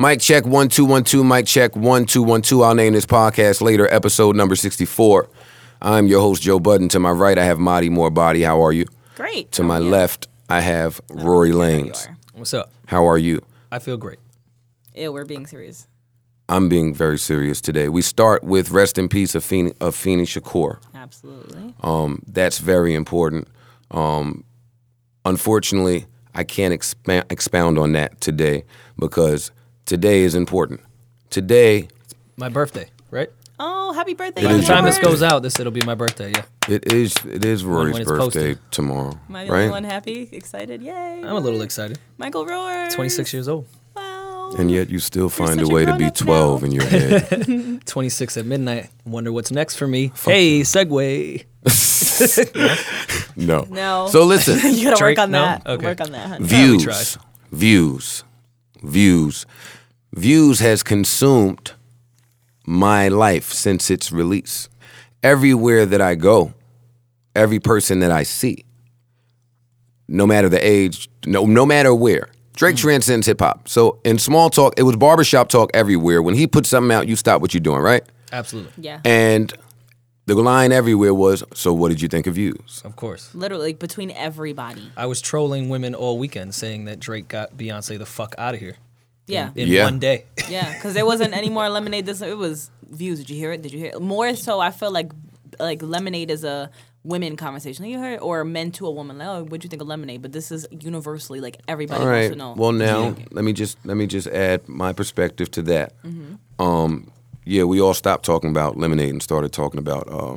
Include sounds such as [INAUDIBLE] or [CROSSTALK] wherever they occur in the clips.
Mic check one two one two. Mic check one two one two. I'll name this podcast later. Episode number sixty four. I'm your host Joe Budden. To my right, I have Marty More Body. How are you? Great. To my left, I have Rory There Lanes. What's up? How are you? I feel great. Ew, we're being serious. I'm being very serious today. We start with rest in peace Afeni, of Feeney Shakur. Absolutely. Um, that's very important. Um, unfortunately, I can't expa- expound on that today because today is important. Today, My birthday, right? Oh, happy birthday! By the time this goes out, this it'll be my birthday. Yeah, it is it is Rory's when it's birthday posted. tomorrow, Am I the only right? one happy, excited? Yay! I'm a little excited. Michael Roar. 26 years old. Wow. And yet you still find a such a way to be grown-up 12 now. in your [LAUGHS] head. 26 at midnight. Wonder what's next for me. hey, segue. [LAUGHS] no. No. So listen, [LAUGHS] you gotta Drake, work on no? that. Okay. Work on that. Honey. we tried. views, views, views, views has consumed my life since its release. Everywhere that I go, every person that I see, no matter the age, no, no matter where. Drake mm. transcends hip hop. So in small talk, it was barbershop talk everywhere. When he put something out, you stop what you're doing, right? Absolutely. Yeah. And the line everywhere was, "So what did you think of views?" Of course. Literally between everybody. I was trolling women all weekend saying that Drake got Beyonce the fuck out of here Yeah. in Yeah. one day. [LAUGHS] Yeah, because there wasn't any more lemonade. This it was views. Did you hear it? Did you hear it? More so, I feel like like lemonade is a women conversation. You heard or men to a woman. Like, oh, what'd you think of lemonade? But this is universally like everybody All wants right. to know. Well, now let me just let me just add my perspective to that. Mm-hmm. Um, yeah, we all stopped talking about lemonade and started talking about uh,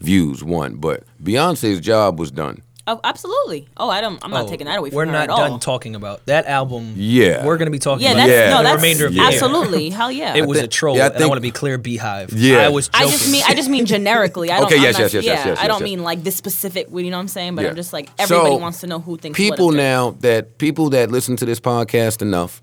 views. One, but Beyonce's job was done. Oh, absolutely. Oh, I don't. I'm not Oh, taking that away from We're her not at all. done talking about that album. Yeah. We're gonna be talking yeah, about that's Yeah. no, the that's remainder of the year. absolutely hell yeah. It was thi- a troll, yeah, I and I think- want to be clear. BeyHive. Yeah. I was joking. I just mean I just mean generically. I [LAUGHS] don't. Okay, I'm yes, not- yes, yes, yeah, yes, yes, I don't yes, yes. mean like this specific. You know what I'm saying? But Yeah. I'm just like everybody So, wants to know who thinks what people of Drake. now that people that listen to this podcast enough,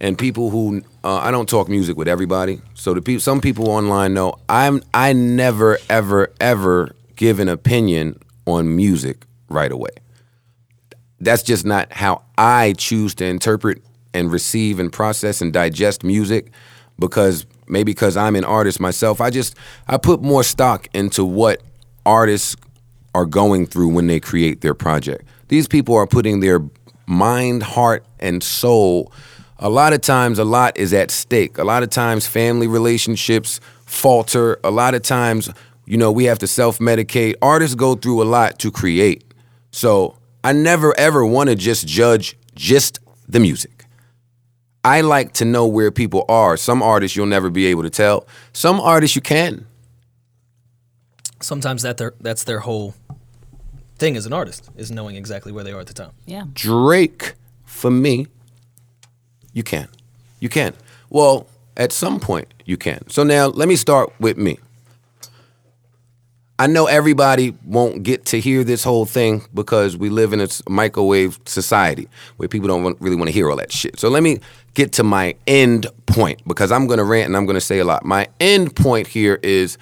and people who uh, I don't talk music with everybody. So the people, some people online know I'm I never ever ever give an opinion on music right away. That's just not how I choose to interpret and receive and process and digest music because maybe because I'm an artist myself, I just I put more stock into what artists are going through when they create their project. These people are putting their mind, heart, and soul. A lot of times, a lot is at stake. A lot of times, family relationships falter. A lot of times, you know, we have to self medicate. Artists go through a lot to create. So I never ever want to just judge just the music. I like to know where people are. Some artists you'll never be able to tell. Some artists you can. sometimes that their that's their whole thing as an artist is knowing exactly where they are at the time. Yeah. Drake, for me, you can. You can. Well, at some point, you can. So now let me start with me. I know everybody won't get to hear this whole thing because we live in a microwave society where people don't want, really want to hear all that shit. So let me get to my end point because I'm going to rant and I'm going to say a lot. My end point here is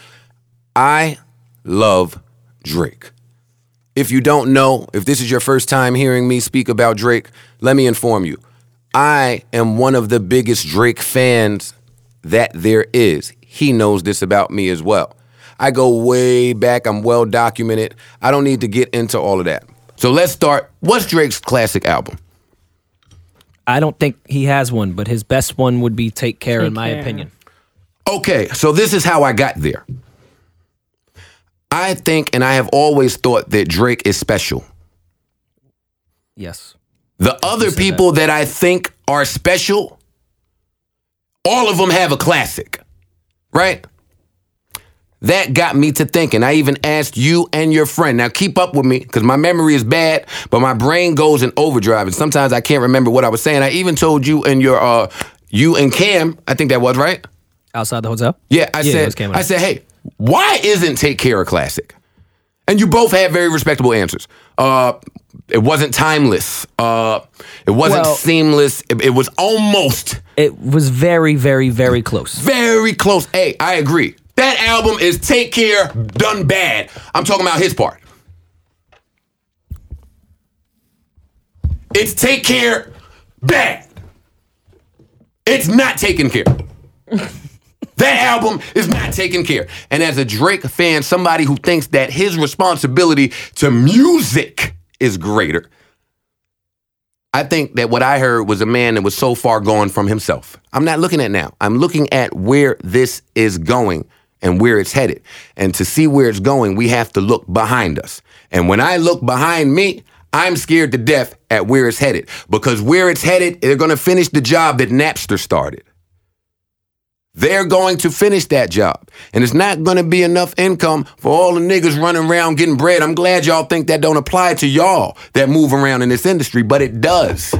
I love Drake. If you don't know, if this is your first time hearing me speak about Drake, let me inform you. I am one of the biggest Drake fans that there is. He knows this about me as well. I go way back, I'm well documented. I don't need to get into all of that. So let's start. What's Drake's classic album? I don't think he has one, but his best one would be Take Care, in my Care. opinion. Okay, so this is how I got there. I think and I have always thought that Drake is special. Yes. The other said people that. I think are special, all of them have a classic, right? That got me to thinking. I even asked you and your friend. Now keep up with me because my memory is bad, but my brain goes in overdrive, and sometimes I can't remember what I was saying. I even told you and your uh, you and Cam. I think that was right. Outside the hotel? Yeah, I Yeah, said. I said, hey, why isn't Take Care a classic? And you both had very respectable answers. Uh, it wasn't timeless. Uh, it wasn't Well- seamless. It, it was almost It was very, very, very close. very close. Hey, I agree. That album is Take Care done bad. I'm talking about his part. It's Take Care bad. It's not taken care. [LAUGHS] that album is not taken care. And as a Drake fan, somebody who thinks that his responsibility to music is greater, I think that what I heard was a man that was so far gone from himself. I'm not looking at now. I'm looking at where this is going and where it's headed. And to see where it's going, we have to look behind us. And when I look behind me, I'm scared to death at where it's headed because where it's headed, they're going to finish the job that Napster started. They're going to finish that job. And it's not going to be enough income for all the niggas running around getting bread. I'm glad y'all think that don't apply to y'all that move around in this industry, but it does.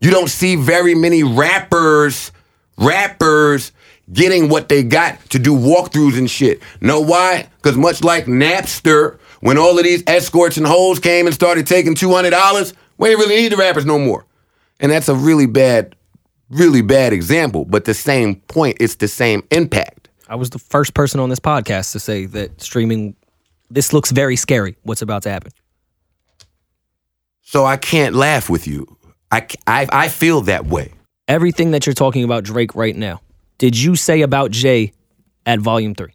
You don't see very many rappers, rappers getting what they got to do walkthroughs and shit. Know why? Because much like Napster, when all of these escorts and hoes came and started taking $200, we ain't really need the rappers no more. And that's a really bad really bad example, but the same point, it's the same impact. I was the first person on this podcast to say that streaming, this looks very scary. What's about to happen? So I can't laugh with you. I, I, I feel that way. Everything that you're talking about Drake right now, did you say about Jay at Volume Three?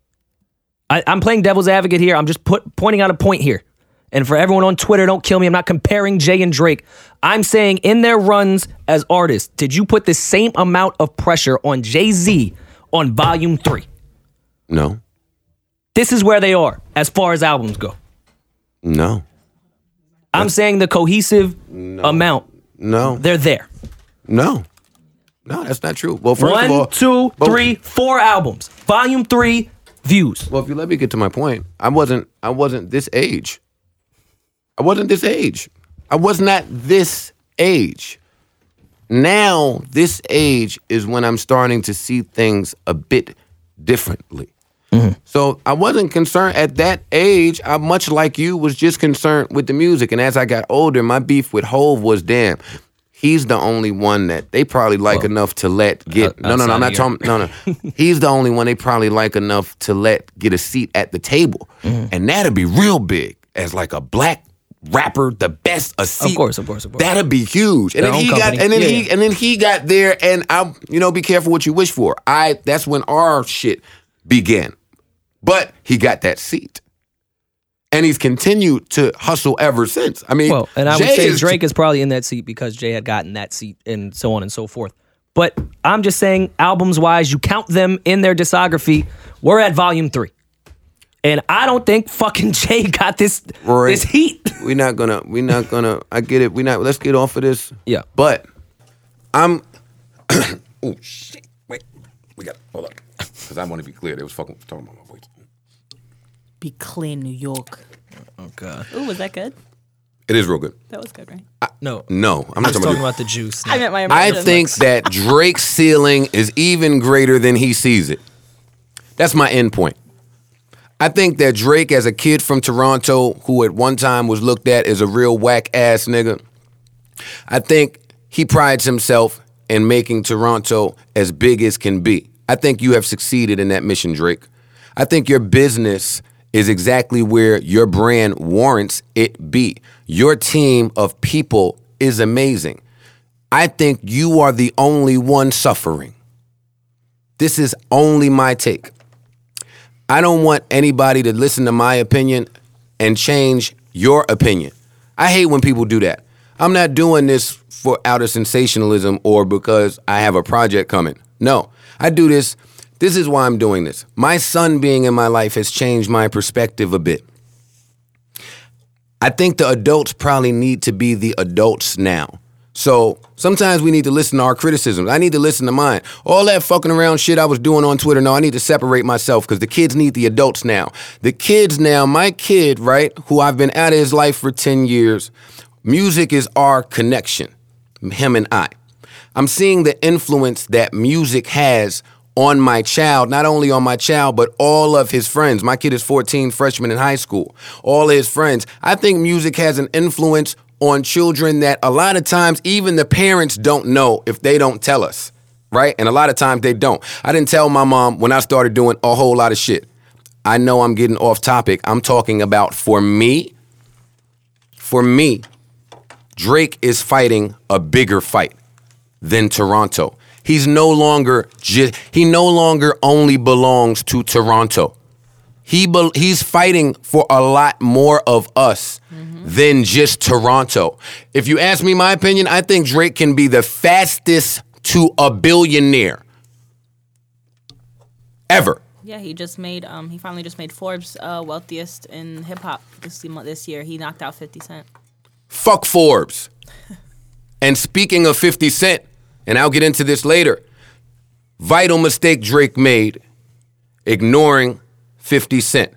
I, am playing devil's advocate here. I'm just put, pointing out a point here. And for everyone on Twitter, don't kill me. I'm not comparing Jay and Drake. I'm saying in their runs as artists, did you put the same amount of pressure on Jay Z on volume three? No. This is where they are as far as albums go. No. I'm saying the cohesive no. amount. No. They're there. No. No, that's not true. Well, first One, of all, two, three, four albums. Volume three, views. Well, if you let me get to my point, I wasn't I wasn't this age. I wasn't this age. I was not this age. Now, this age is when I'm starting to see things a bit differently. Mm-hmm. So I wasn't concerned at that age. I much like you was just concerned with the music. And as I got older, my beef with Hove was damn. He's the only one that they probably like well, enough to let get. no, no, no, I'm not talking. No, no. [LAUGHS] He's the only one they probably like enough to let get a seat at the table, mm-hmm. and that'd be real big as like a black rapper, the best a seat. Of course, of course, of course. That'd be huge. And Their then he company. got and then yeah. he and then he got there and I you know, be careful what you wish for. I that's when our shit began. But he got that seat. And he's continued to hustle ever since. I mean, well, and I Jay would say is Drake is probably in that seat because Jay had gotten that seat and so on and so forth. But I'm just saying, albums wise, you count them in their discography. We're at volume three. And I don't think fucking [LAUGHS] Jay got this Rory, this heat. [LAUGHS] We're not gonna. We're not gonna. I get it. We're not. Let's get off of this. Yeah. But I'm. [COUGHS] oh shit! Wait. We got. Hold up. Because I want to be clear. They was fucking talking about my voice. Be clear, New York. Oh god. Ooh, was that good? It is real good. That was good, right? I, no, no, I'm not talking, talking, about, the juice. I meant my. I think that Drake's ceiling is even greater than he sees it. That's my end point. I think that Drake, as a kid from Toronto, who at one time was looked at as a real whack ass nigga, I think he prides himself in making Toronto as big as can be. I think you have succeeded in that mission, Drake. I think your business is exactly where your brand warrants it be. Your team of people is amazing. I think you are the only one suffering. This is only my take. I don't want anybody to listen to my opinion and change your opinion. I hate when people do that. I'm not doing this for outer sensationalism or because I have a project coming. No, I do this. This is why I'm doing this. My son being in my life has changed my perspective a bit. I think the adults probably need to be the adults now. So sometimes we need to listen to our criticisms. I need to listen to mine. All that fucking around shit I was doing on Twitter, no, I need to separate myself because the kids need the adults now. The kids now, my kid, right, who I've been out of his life for 10 years, music is our connection, him and I. I'm seeing the influence that music has on my child, not only on my child, but all of his friends. My kid is 14, freshman in high school. All his friends. I think music has an influence on children that a lot of times even the parents don't know if they don't tell us, right? And a lot of times they don't. I didn't tell my mom when I started doing a whole lot of shit. I know I'm getting off topic. I'm talking about for me, for me, Drake is fighting a bigger fight than Toronto. He's no longer just he no longer only belongs to Toronto. He be, he's fighting for a lot more of us than just Toronto. If you ask me my opinion, I think Drake can be the fastest to a billionaire ever. Yeah, he just made. Um, he finally just made Forbes uh, wealthiest in hip hop this this year. He knocked out Fifty Cent. Fuck Forbes. [LAUGHS] and speaking of 50 Cent, and I'll get into this later, vital mistake Drake made ignoring 50 Cent.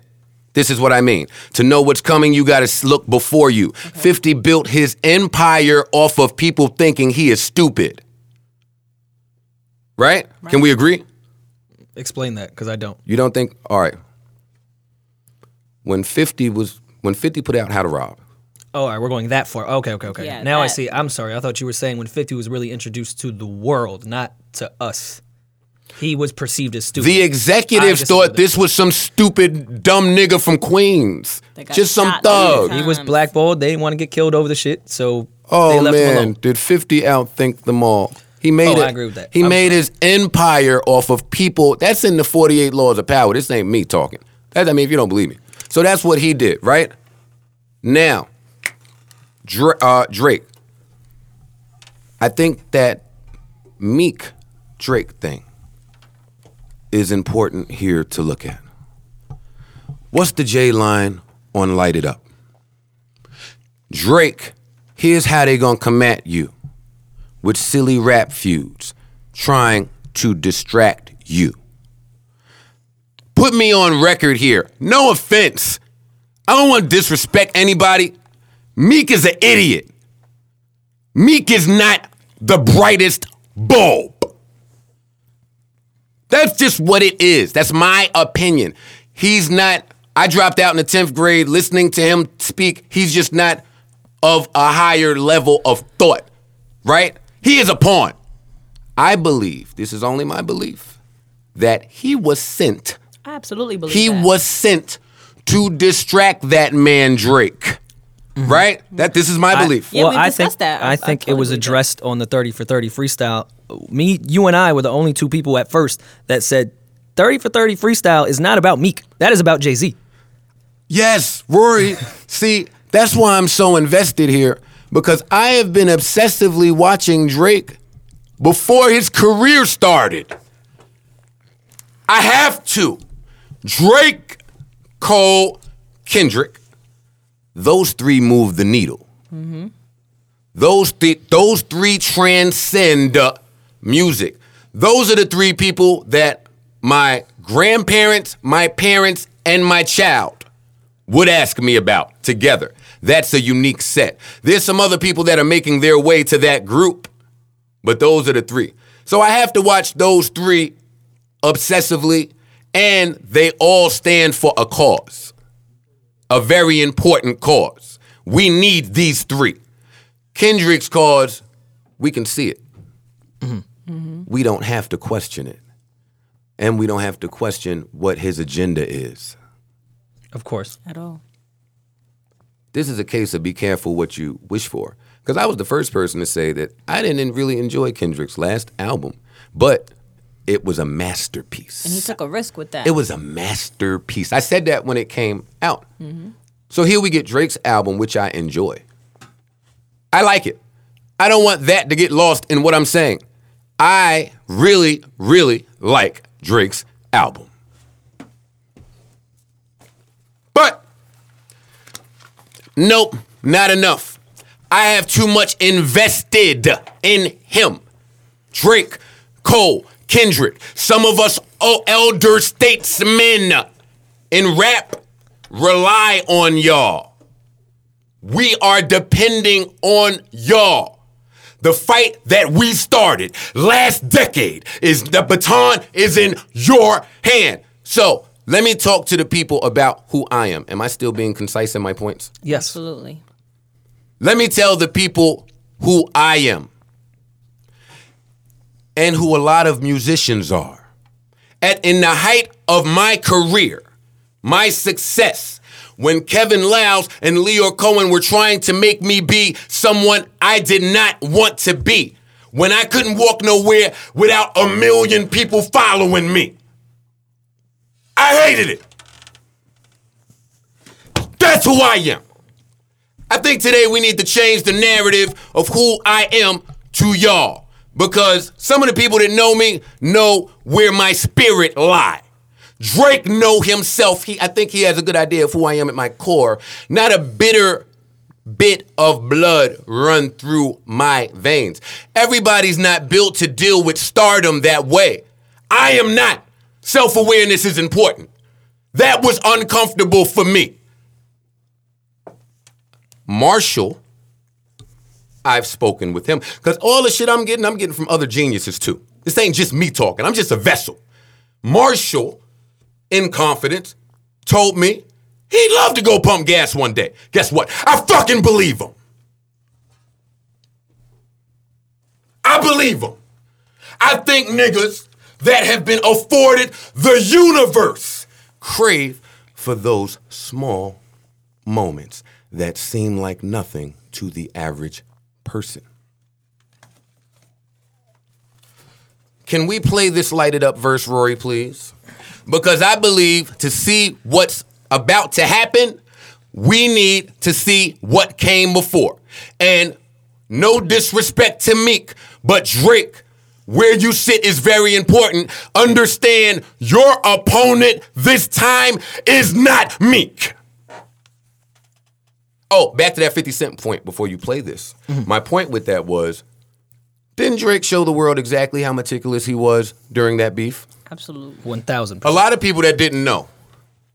This is what I mean. To know what's coming, you got to look before you. 50 built his empire off of people thinking he is stupid. Right? Can we agree? Explain that, because I don't. You don't think? All right. When 50 was when 50 put out How to Rob, Oh, all right, we're going that far. Okay, okay, okay. Yeah, now I see. I'm sorry. I thought you were saying when 50 was really introduced to the world, not to us. He was perceived as stupid. The executives thought with this was some stupid dumb nigga from Queens. Just some thug. He was blackballed. They didn't want to get killed over the shit, so oh, they Oh left him man, alone. did 50 outthink them all? He oh, made Oh, it. I agree with that. He I'm made sorry. his empire off of people. That's in the 48 laws of power. This ain't me talking. That, I mean, if you don't believe me. So that's what he did, right? Now, Dra- uh, Drake. I think that Meek Drake thing is important here to look at. What's the J line on Light It Up? Drake, here's how they gonna come at you with silly rap feuds, trying to distract you. Put me on record here. No offense. I don't want to disrespect anybody. Meek is an idiot. Meek is not the brightest bulb. That's just what it is. That's my opinion. He's not, I dropped out in the 10th grade listening to him speak. He's just not of a higher level of thought, right? He is a pawn. I believe, this is only my belief, that he was sent. I absolutely believe He that. was sent to distract that man Drake. Mm-hmm. Right? That this is my belief. Yeah, well, we I discussed think that. I- I I think it was believe that. addressed on the 30 for 30 freestyle. Me, you and I were the only two people at first that said 30 for 30 freestyle is not about Meek. That is about Jay-Z. Yes, Rory. [LAUGHS] See, that's why I'm so invested here because I have been obsessively watching Drake before his career started. I have to. Drake, Cole, Kendrick, those three move the needle. Those th- those three transcend uh, music. Those are the three people that my grandparents, my parents, and my child would ask me about together. That's a unique set. There's some other people that are making their way to that group, but those are the three. So I have to watch those three obsessively, and they all stand for a cause, a very important cause. We need these three. Kendrick's cause, we can see it. We don't have to question it. And we don't have to question what his agenda is. Of course. at all. this is a case of be careful what you wish for. Because I was the first person to say that I didn't really enjoy Kendrick's last album, but it was a masterpiece. And he took a risk with that. it was a masterpiece. I said that when it came out. So here we get Drake's album, which I enjoy. I like it. I don't want that to get lost in what I'm saying. I really, really like Drake's album. But Nope, not enough. I have too much invested in him. Drake, Cole, Kendrick, some of us oh, elder statesmen in rap rely on y'all. We are depending on y'all. The fight that we started last decade is the baton is in your hand. So let me talk to the people about who I am. Am I still being concise in my points? Yes. Absolutely. Let me tell the people who I am and who a lot of musicians are. At in the height of my career, my success, when Kevin Liles and Lyor Cohen were trying to make me be someone I did not want to be. when I couldn't walk nowhere without a million people following me. I hated it. That's who I am. I think today we need to change the narrative of who I am to y'all because some of the people that know me know where my spirit lie. Drake know himself. He, I think he has a good idea of who I am at my core. Not a bitter bit of blood run through my veins. Everybody's not built to deal with stardom that way. I am not. Self awareness is important. That was uncomfortable for me. Marshall, I've spoken with him because all the shit I'm getting, I'm getting from other geniuses too. This ain't just me talking, I'm just a vessel. Marshall, in confidence, told me he'd love to go pump gas one day. Guess what? I fucking believe him. I believe him. I think niggas that have been afforded the universe crave for those small moments that seem like nothing to the average person. Can we play this lighted up verse, Rory, please? Because I believe to see what's about to happen, we need to see what came before. And no disrespect to Meek, but Drake, where you sit is very important. Understand your opponent this time is not Meek. Oh, back to that 50 Cent point before you play this. Mm-hmm. My point with that was didn't Drake show the world exactly how meticulous he was during that beef? Absolutely. One thousand. A lot of people that didn't know.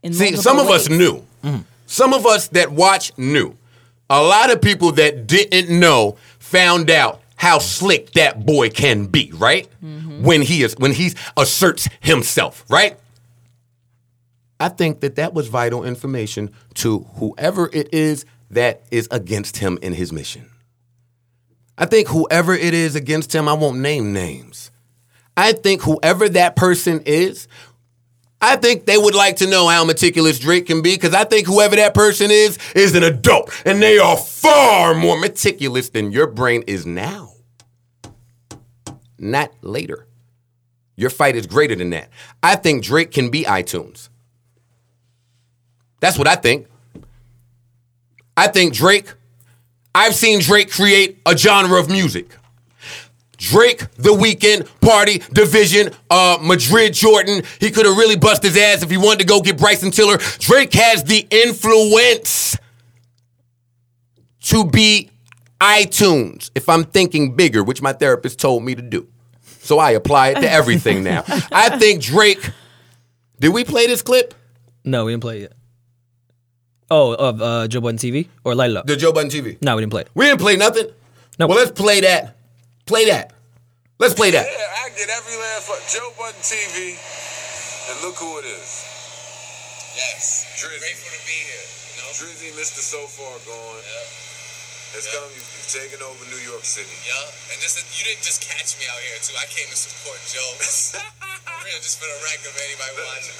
In See, multiple some of us ways. knew. Mm-hmm. Some of us that watch knew. A lot of people that didn't know found out how slick that boy can be, right? Mm-hmm. When he is when he asserts himself, right? I think that that was vital information to whoever it is that is against him in his mission. I think whoever it is against him, I won't name names. I think whoever that person is, I think they would like to know how meticulous Drake can be because I think whoever that person is is an adult and they are far more meticulous than your brain is now. Not later. Your fight is greater than that. I think Drake can be iTunes. That's what I think. I think Drake, I've seen Drake create a genre of music. Drake, The Weeknd, Party, Division, uh, Majid, Jordan. He could have really bust his ass if he wanted to go get Bryson Tiller. Drake has the influence to be iTunes if I'm thinking bigger, which my therapist told me to do. So I apply it to everything now. [LAUGHS] I think Drake. Did we play this clip? No, we didn't play it yet. Oh, of uh, Joe Budden TV or Light It Up? The Joe Budden TV. no, we didn't play it. We didn't play nothing. Nope. Well, let's play that. Play that. Let's play that. Yeah, I get every last one. Joe Budden TV, and look who it is. Yes. Drizzy. Grateful to be here. You know? Drizzy, Mr. So Far Gone. Yeah. It's Yeah. You've you've taken over New York City. Yeah. And just you didn't just catch me out here too. I came to support Joe. [LAUGHS] Real, just for the record of anybody watching.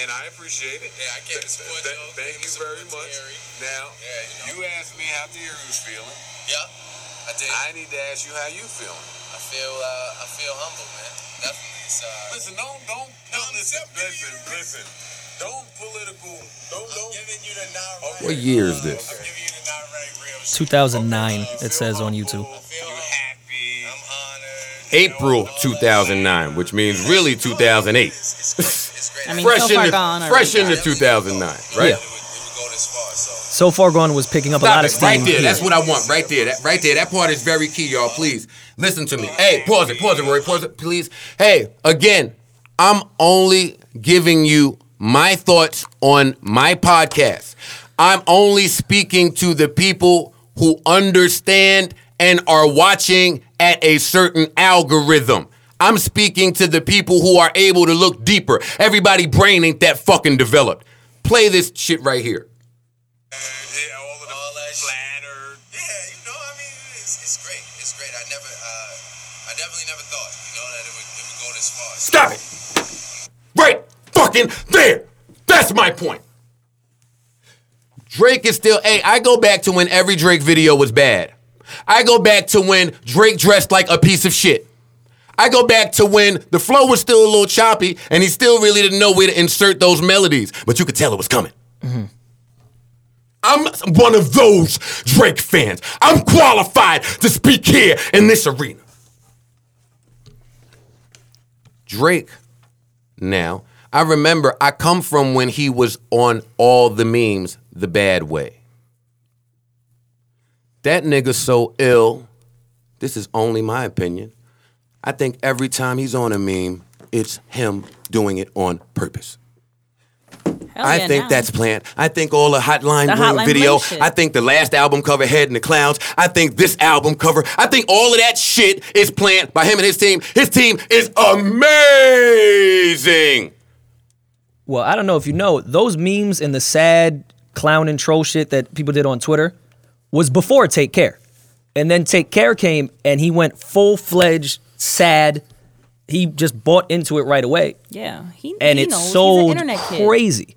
And, I appreciate it. Yeah, I came to support Th- Joe, Thank you very much. Thierry. Now, Yeah, you you asked me how Thierry was feeling. Yeah. I did. I need to ask you how you feeling. I feel uh, I feel humble, man. Definitely. It's, uh, Listen, don't don't No, listen, listen, listen. Don't political. Don't I'm don't. giving you the non Okay. What year is this? I'm giving you the non right real 2009. Uh, It says on YouTube. I feel You humble. happy? I'm honored. April 2009, which means really 2008. It's, it's great. It's great. I mean, fresh so far into gone fresh already. into 2009, right? Yeah. It would, it would go this far, so. So far gone was picking up a Stop lot of steam. right there. here. That's what I want. Right there. That right there. That part is very key, y'all. Please listen to me. Hey, pause it. Pause it, Roy. Pause it, please. Hey, again, I'm only giving you my thoughts on my podcast. I'm only speaking to the people who understand and are watching at a certain algorithm. I'm speaking to the people who are able to look deeper. Everybody brain ain't that fucking developed. Play this shit right here. Fucking there. That's my point. Drake is still, hey, I go back to when every Drake video was bad. I go back to when Drake dressed like a piece of shit. I go back to when the flow was still a little choppy and he still really didn't know where to insert those melodies, but you could tell it was coming. Mm-hmm. I'm one of those Drake fans. I'm qualified to speak here in this arena. Drake, now, I remember I come from when he was on all the memes the bad way. That nigga so ill. This is only my opinion. I think every time he's on a meme, it's him doing it on purpose. Hell I yeah, think now. that's planned. I think all the Hotline The Bling Hotline video. Bling. I think the last album cover, Head in the Clouds. I think this album cover. I think all of that shit is planned by him and his team. His team is amazing. Well, I don't know if you know, those memes and the sad clown and troll shit that people did on Twitter was before Take Care. And then Take Care came and he went full fledged sad. He just bought into it right away. Yeah, he And he it knows. He's an sold internet kid. crazy.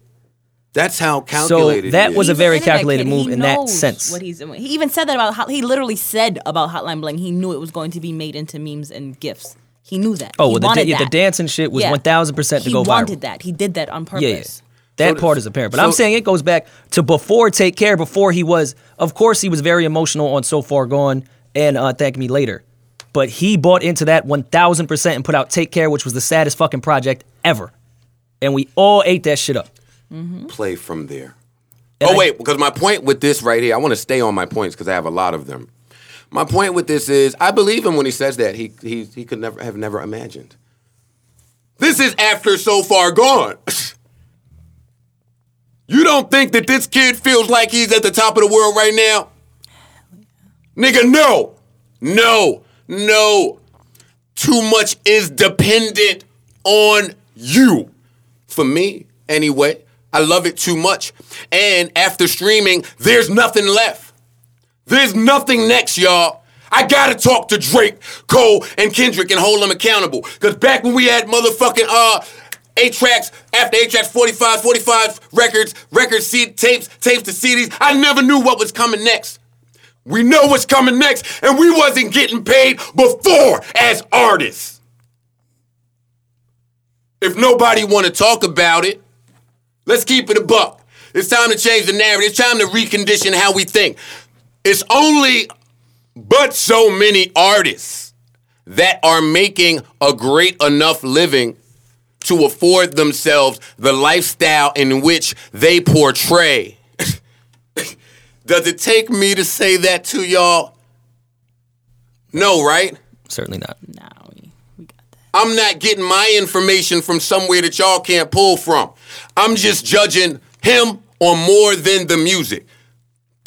That's how calculated. So that he was is. a very calculated kid. move He in that sense. What he's doing. He even said that about. Hot- He literally said about Hotline Bling. He knew it was going to be made into memes and gifs. He knew that. Oh, he well, the, wanted da- the that. dancing shit was Yeah. 1000% to he go viral. He wanted that. He did that on purpose. Yeah, yeah. That So- part is apparent. But so- I'm saying it goes back to before Take Care, before he was, of course, he was very emotional on So Far Gone and uh, Thank Me Later. But he bought into that 1000% and put out Take Care, which was the saddest fucking project ever. And we all ate that shit up. play from there. And oh I- wait, because my point with this right here, I want to stay on my points because I have a lot of them. My point with this is, I believe him when he says that he he he could never have never imagined. This is after so far gone. [LAUGHS] you don't think that this kid feels like he's at the top of the world right now? Nigga, no, no, no. Too much is dependent on you. For me, anyway, I love it too much. And after streaming, there's nothing left. There's nothing next, y'all. I gotta talk to Drake, Cole, and Kendrick and hold them accountable. Cause back when we had motherfucking uh eight tracks, after eight tracks, 45, 45 records, records, C- tapes, tapes to CDs, I never knew what was coming next. We know what's coming next, and we wasn't getting paid before as artists. If nobody want to talk about it, let's keep it a buck. It's time to change the narrative. It's time to recondition how we think. It's only but so many artists that are making a great enough living to afford themselves the lifestyle in which they portray. [LAUGHS] Does it take me to say that to y'all? No, right? Certainly not. Nah, we, we got that. I'm not getting my information from somewhere that y'all can't pull from. I'm just judging him on more than the music.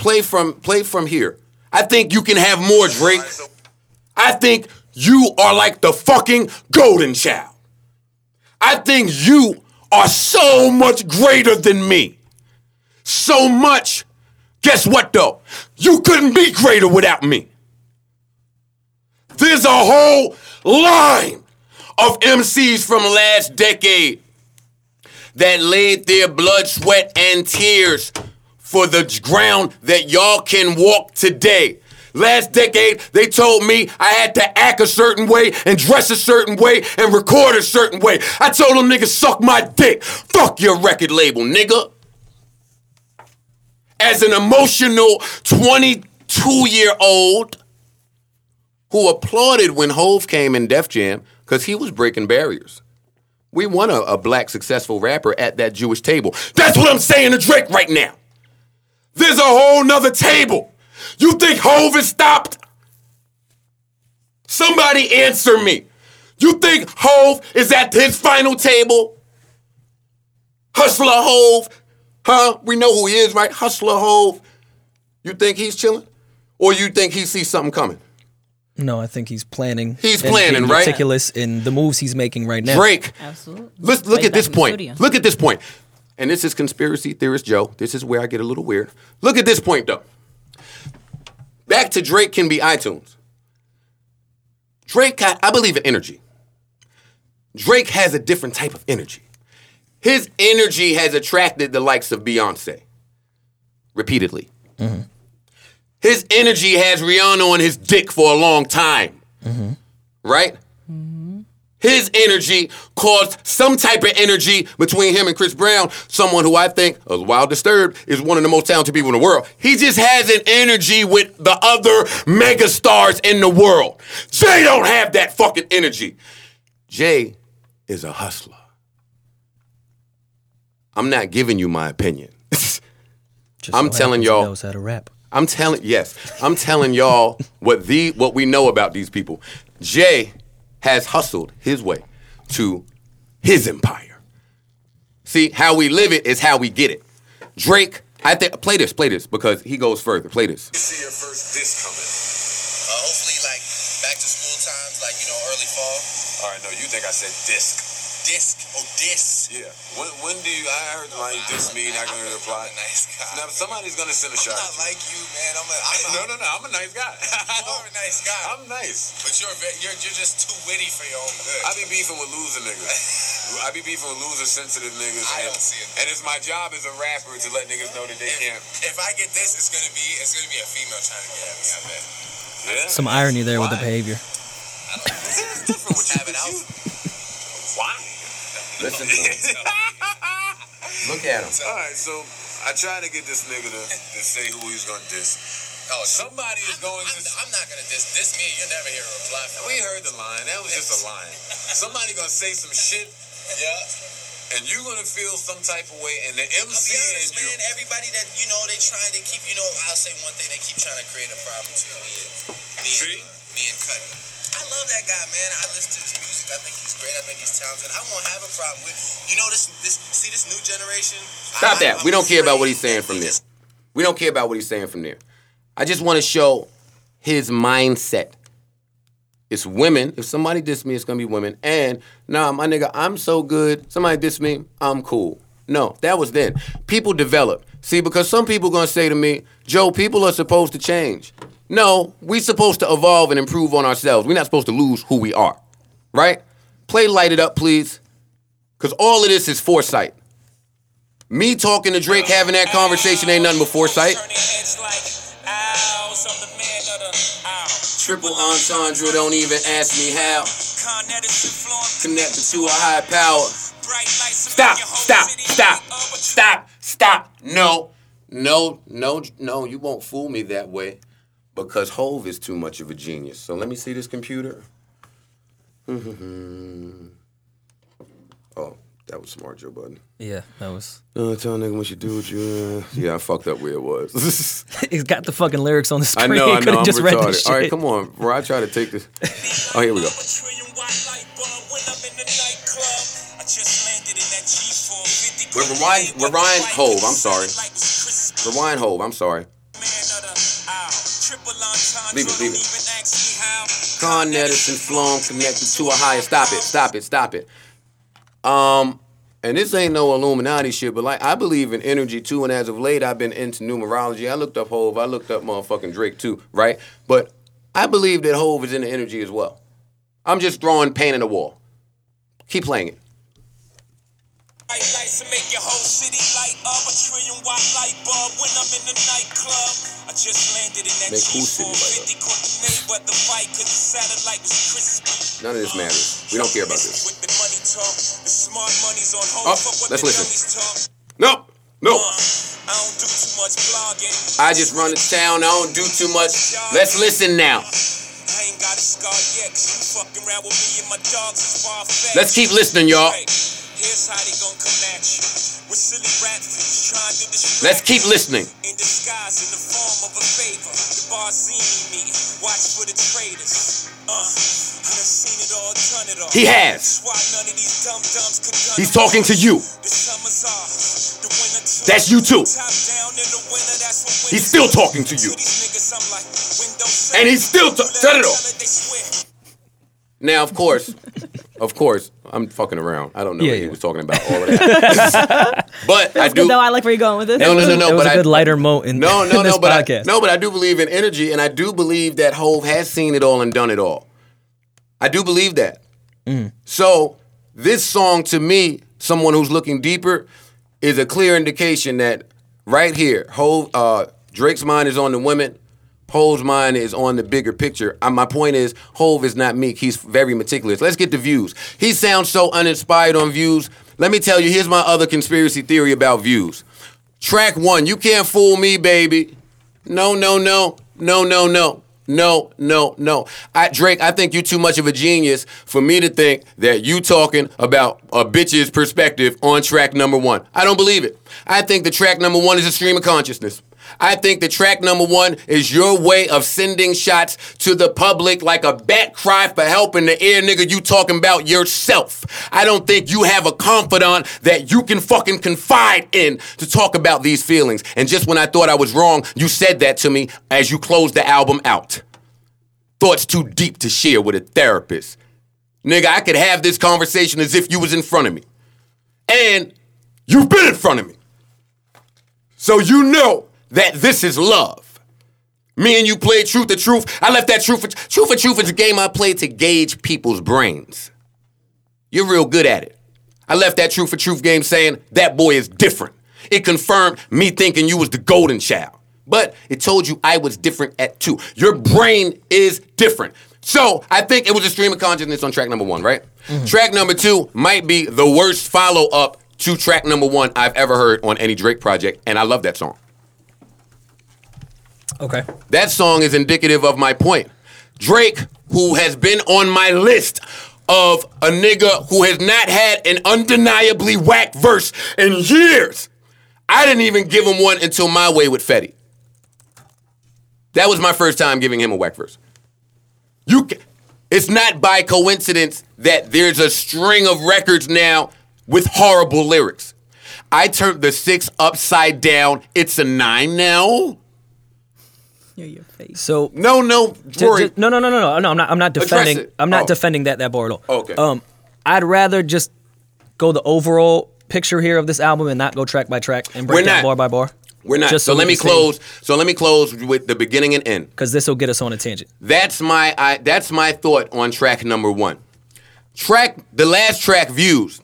Play from play from here. I think you can have more, Drake. I think you are like the fucking golden child. I think you are so much greater than me. So much. Guess what though? You couldn't be greater without me. There's a whole line of MCs from last decade that laid their blood, sweat, and tears for the ground that y'all can walk today. Last decade, they told me I had to act a certain way and dress a certain way and record a certain way. I told them niggas suck my dick. Fuck your record label, nigga. As an emotional 22 year old who applauded when Hove came in Def Jam because he was breaking barriers. We want a, a black successful rapper at that Jewish table. That's what I'm saying to Drake right now. There's a whole nother table. You think Hove is stopped? Somebody answer me. You think Hove is at his final table? Hustler Hove, huh? We know who he is, right? Hustler Hove. You think he's chilling? Or you think he sees something coming? No, I think he's planning. He's planning, being right? Meticulous in the moves he's making right now. Drake, Absolutely. Let's look Right at this back in the point. studio. Look at this point. And this is conspiracy theorist Joe. This is where I get a little weird. Look at this point though. Back to Drake can be iTunes. Drake, got, I believe in energy. Drake has a different type of energy. His energy has attracted the likes of Beyonce repeatedly. Mm-hmm. His energy has Rihanna on his dick for a long time. Mm-hmm. Right? His energy caused some type of energy between him and Chris Brown, someone who I think, uh, as Wild Disturbed, is one of the most talented people in the world. He just has an energy with the other megastars in the world. Jay don't have that fucking energy. Jay is a hustler. I'm not giving you my opinion. [LAUGHS] I'm telling y'all- knows how to rap. I'm telling yes, I'm telling y'all [LAUGHS] what the what we know about these people. Jay has hustled his way to his empire. See, how we live it is how we get it. Drake, I think play this, play this because he goes further. Play this. You see your first disc coming. Uh, hopefully, like back to school times, like you know, early fall. All right, no, you think I said disc. Disc, oh disc. Yeah. When, when do you, I heard the line you diss me, not gonna reply. I'm a nice guy. Now, somebody's gonna send a I'm shot. not like you, man. I'm a. I'm a no, no, no, I'm a nice guy. [LAUGHS] You are a nice guy. I'm nice. but you're, you're you're just too witty for your own good. I be beefing with loser niggas. [LAUGHS] I be beefing with loser sensitive niggas. I and, don't see it. And it's my job as a rapper to let niggas know that they can't. if, if I get this, it's gonna be it's gonna be a female trying to get at me. I bet. Yeah. Some irony there with the Why? behavior. It's different with you. Out. Why? Listen to him. [LAUGHS] Look at him. All right, so I tried to get this nigga to, to say who he's gonna diss. Oh, Somebody is going I'm, to. I'm not gonna diss diss me. You'll never hear a reply from We heard the line. That was just a line. [LAUGHS] Somebody gonna say some shit, Yeah. and you gonna feel some type of way, and the MC I'll be honest, and you. man. Everybody that you know, they trying to keep. You know, I'll say one thing. They keep trying to create a problem between me and me See? and, uh, me and Cudi. Love that guy, man. I listen to his music. I think he's great. I think he's talented. I won't have a problem with. You know, this this see this new generation. Stop I- that. I'm We don't care about what he's saying from there. We don't care about what he's saying from there. I just want to show his mindset. It's women. If somebody diss me, it's gonna be women. And nah, my nigga, I'm so good. Somebody diss me, I'm cool. No, that was then. People develop. See, because some people gonna say to me, Joe, people are supposed to change. No, we supposed to evolve and improve on ourselves. We're not supposed to lose who we are. Right? Play light it up, please. Cause all of this is foresight. Me talking to Drake, having that conversation ain't nothing but foresight. Triple entendre, don't even ask me how. Connected to a high power. Stop, stop, stop, stop, stop. No, no, no, no, you won't fool me that way because Hove is too much of a genius. So let me see this computer. oh, that was smart, Joe Budden. Yeah, that was. Uh, tell a nigga what you do with you. uh, Yeah, I fucked up where it was. He's got the fucking lyrics on the I screen. know, I know. I'm just read the retarded. All right, come on, bro. I try to take this. Oh, here we go. Wait, rewind- rewind Hove, I'm sorry. Rewind Hove. I'm sorry. Leave it, leave it. Con Edison Sloan connected to a higher. Stop it, stop it, stop it. Um, and this ain't no Illuminati shit, but like I believe in energy too. And as of late, I've been into numerology. I looked up Hove. I looked up motherfucking Drake too, right? But I believe that Hove is in the energy as well. I'm just throwing paint in the wall. Keep playing it. Lights to make your whole city light up. A trillion watt light bulb when I'm in the nightclub. I just landed in that Make whole city light G450 caught the fight cause the satellite was crispy. None of this matters. We don't care about this. With the money talk, the smart money's on Oh, hold. Fuck what let's listen. No, no. Uh, I don't do too much blogging. I just run the town. I don't do too much. Let's listen now. I ain't got a scar yet, cause you fucking around with me and my dogs is far fetched. Let's keep listening, y'all. Here's how they gon' come at you. With silly rap fools trying to distract Let's keep listening. In disguise, in the form of a favor. The Barzini meeting, watch for the traitors. Uh, I done seen it all, done it all. He has. Why none of these dumb dumbs could done He's talking to you. The summer's off, the winter too. That's you too. Top down in the winter, that's when He's still talking to you. To niggas, like, And he's still seven. ta- turn it off. it they swear. Now, of course, [LAUGHS] of course, I'm fucking around. I don't know Yeah, what he was talking about all of that. [LAUGHS] but I do. good though. I like where you're going with this. No, no, no, no. it was but a I, good lighter moat in, No, [LAUGHS] no, in this no. But I, no, but I do believe in energy, and I do believe that Hove has seen it all and done it all. I do believe that. So this song, to me, someone who's looking deeper, is a clear indication that right here, Hove, uh, Drake's mind is on the women. Hove's mind is on the bigger picture. Uh, my point is, Hove is not meek. He's very meticulous. Let's get to views. He sounds so uninspired on views. Let me tell you, here's my other conspiracy theory about views. Track one, you can't fool me, baby. No, no, no, no, no, no. No, no, no. I, Drake, I think you too much of a genius for me to think that you talking about a bitch's perspective on track number one. I don't believe it. I think the track number one is a stream of consciousness. I think the track number one is your way of sending shots to the public like a bat cry for help in the air, nigga. You talking about yourself. I don't think you have a confidant that you can fucking confide in to talk about these feelings. And just when I thought I was wrong, you said that to me as you closed the album out. Thoughts too deep to share with a therapist. Nigga, I could have this conversation as if you was in front of me. And you've been in front of me. So you know that this is love. Me and you played truth or truth. I left that truth for truth or truth is a game I played to gauge people's brains. You're real good at it. I left that truth for truth game saying that boy is different. It confirmed me thinking you was the golden child. But it told you I was different at two. Your brain is different. So I think it was a stream of consciousness on track number one, right? Mm-hmm. Track number two might be the worst follow up to track number one I've ever heard on any Drake project, and I love that song. Okay. That song is indicative of my point. Drake, who has been on my list of a nigga who has not had an undeniably whack verse in years. I didn't even give him one until My Way with Fetty. That was my first time giving him a whack verse. You, ca- it's not by coincidence that there's a string of records now with horrible lyrics. I turned the six upside down. It's a nine now. Yeah, your face. So No, no, Ju- Rory. no, no, no, no, no, no. I'm not. I'm not defending. I'm not Oh. defending that that bar at all. Okay. Um, I'd rather just go the overall picture here of this album and not go track by track and break We're down not. bar by bar. We're not. Just so so let me can stay- close. So let me close with the beginning and end. because this will get us on a tangent. That's my I, that's my thought on track number one. Track the last track views.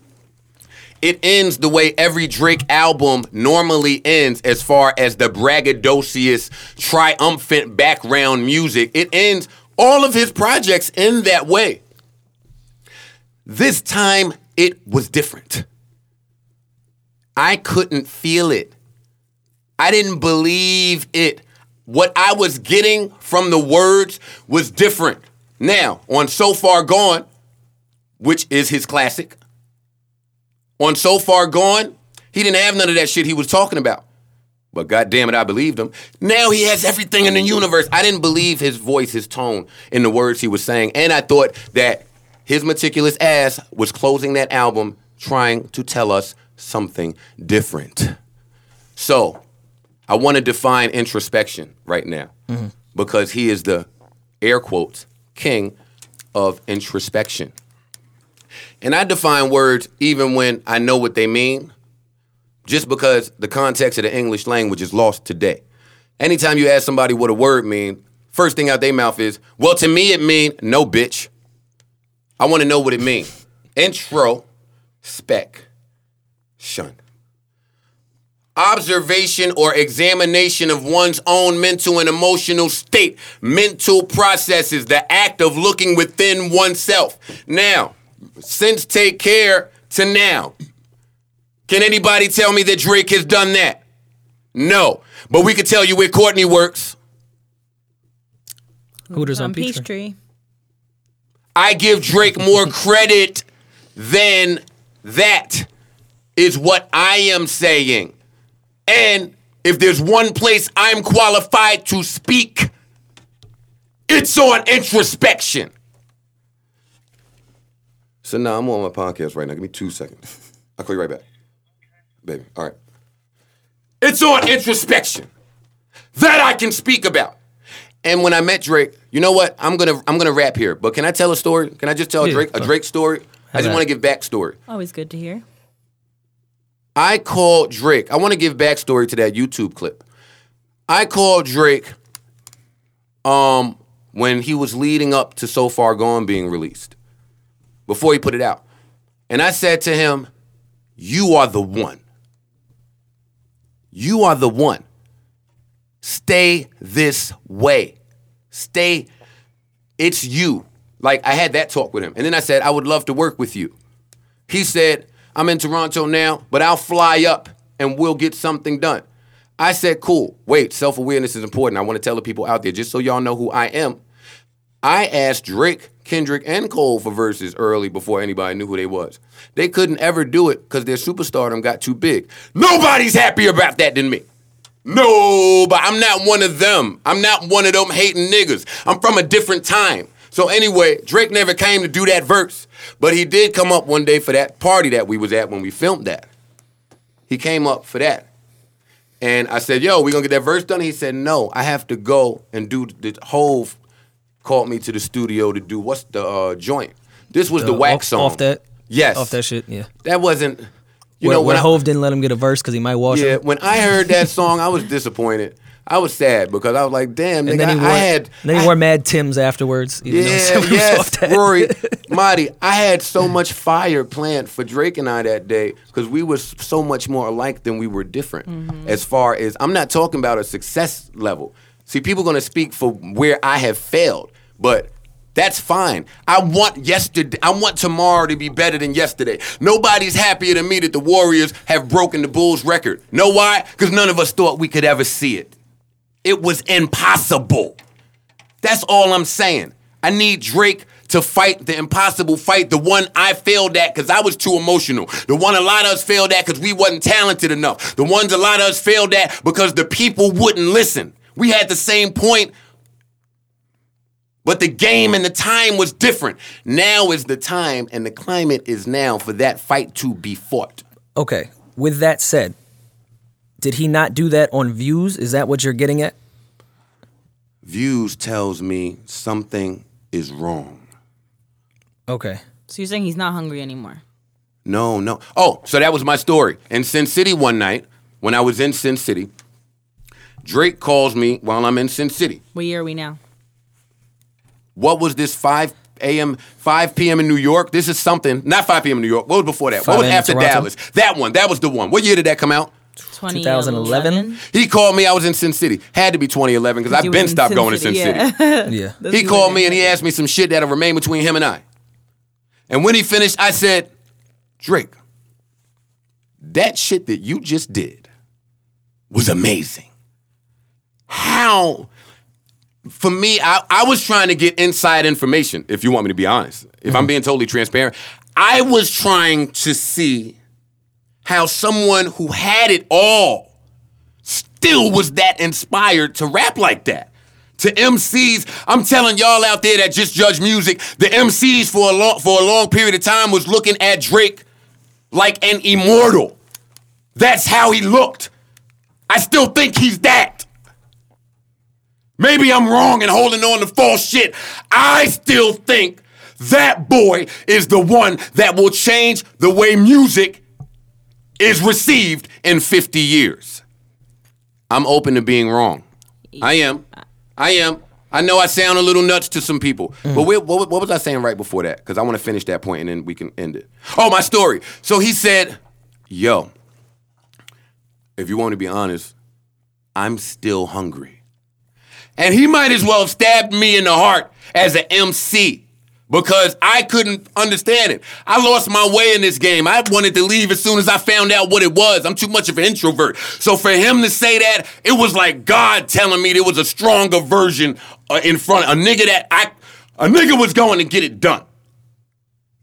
It ends the way every Drake album normally ends, as far as the braggadocious, triumphant background music. It ends all of his projects in that way. This time it was different. I couldn't feel it. I didn't believe it. What I was getting from the words was different. Now, on So Far Gone, which is his classic, on So Far Gone, he didn't have none of that shit he was talking about. But God damn it, I believed him. Now he has everything in the universe. I didn't believe his voice, his tone, in the words he was saying. And I thought that his meticulous ass was closing that album trying to tell us something different. So, I want to define introspection right now mm-hmm. because he is the air quotes king of introspection. And I define words even when I know what they mean, just because the context of the English language is lost today. Anytime you ask somebody what a word mean, first thing out their mouth is, "Well, to me it mean no bitch." I want to know what it mean. Intro, spec, shun observation or examination of one's own mental and emotional state, mental processes, the act of looking within oneself. Now, since Take Care to now, can anybody tell me that Drake has done that? No. But we could tell you where Courtney works. Hooters on on Peachtree. Peachtree. I give Drake more [LAUGHS] credit than that, is what I am saying. And if there's one place I'm qualified to speak, it's on introspection. So now I'm on my podcast right now. Give me two seconds. I'll call you right back. Baby. All right. It's on introspection. That I can speak about. And when I met Drake, you know what? I'm gonna I'm gonna rap here. But can I tell a story? Can I just tell a Yeah, Drake a. Drake story? I just want to give backstory. Always good to hear. I called Drake. I want to give backstory to that YouTube clip. I called Drake um, when he was leading up to So Far Gone being released, before he put it out. And I said to him, You are the one. You are the one. Stay this way. stay. It's you. Like I had that talk with him, and then I said I would love to work with you. He said I'm in Toronto now, but I'll fly up and we'll get something done. I said cool. Wait, self awareness is important. I want to tell the people out there just so y'all know who I am. I asked Drake, Kendrick, and Cole for verses early before anybody knew who they was. They couldn't ever do it because their superstardom got too big. Nobody's happier about that than me. No, but I'm not one of them. I'm not one of them hating niggas. I'm from a different time. So anyway, Drake never came to do that verse, but he did come up one day for that party that we was at when we filmed that. He came up for that. And I said, yo, we gonna get that verse done? He said, no, I have to go and do the whole called me to the studio to do what's the uh, joint. This was the, Uh, wax off, song. off that. Yes. Off that shit. Yeah. That wasn't you You know when, when I- Hove didn't let him get a verse because he might wash it. yeah, him. when I heard that song, I was disappointed. I was sad because I was like, damn, And nigga, then he I, wore, I had then he I- wore Mad Tim's afterwards. even though yeah, some was yes, off that. Rory, [LAUGHS] Marty. I had so much fire planned for Drake and I that day because we were so much more alike than we were different. As far as I'm not talking about a success level. See, people are gonna speak for where I have failed, but that's fine. I want yesterday. I want tomorrow to be better than yesterday. Nobody's happier than me that the Warriors have broken the Bulls record. Know why? Because none of us thought we could ever see it. It was impossible. That's all I'm saying. I need Drake to fight the impossible fight, the one I failed at because I was too emotional. The one a lot of us failed at because we wasn't talented enough. The ones a lot of us failed at because the people wouldn't listen. We had the same point, but the game and the time was different. Now is the time and the climate is now for that fight to be fought. Okay. With that said, did he not do that on views? Is that what you're getting at? Views tells me something is wrong. Okay. So you're saying he's not hungry anymore? No, no. Oh, so that was my story. In Sin City one night, when I was in Sin City, Drake calls me while I'm in Sin City. What year are we now? What was this 5 a.m., 5 p.m. in New York? This is something, not 5 p.m. in New York. What was before that? 5 What was after Dallas? That one. That was the one. What year did that come out? 2011? He called me. I was in Sin City. Had to be 2011 because I've been stopped Sin going to Sin City, City. yeah. [LAUGHS] Yeah. He called me and he asked me some shit that'll remain between him and I. And when he finished, I said, Drake, that shit that you just did was amazing. How? For me, I, I was trying to get inside information, if you want me to be honest. If I'm mm-hmm. being totally transparent, I was trying to see how someone who had it all still was that inspired to rap like that. To MCs, I'm telling y'all out there that just judge music, the MCs for a long for a long period of time was looking at Drake like an immortal. That's how he looked. I still think he's that. Maybe I'm wrong and holding on to false shit. I still think that boy is the one that will change the way music is received in 50 years. I'm open to being wrong. I am. I am. I know I sound a little nuts to some people, but mm. wait, what, what was I saying right before that? Because I want to finish that point and then we can end it. Oh, my story. So he said, Yo, if you want to be honest, I'm still hungry. And he might as well have stabbed me in the heart as an MC because I couldn't understand it. I lost my way in this game. I wanted to leave as soon as I found out what it was. I'm too much of an introvert. So for him to say that, it was like God telling me there was a stronger version uh, in front of a nigga that I a nigga was going to get it done.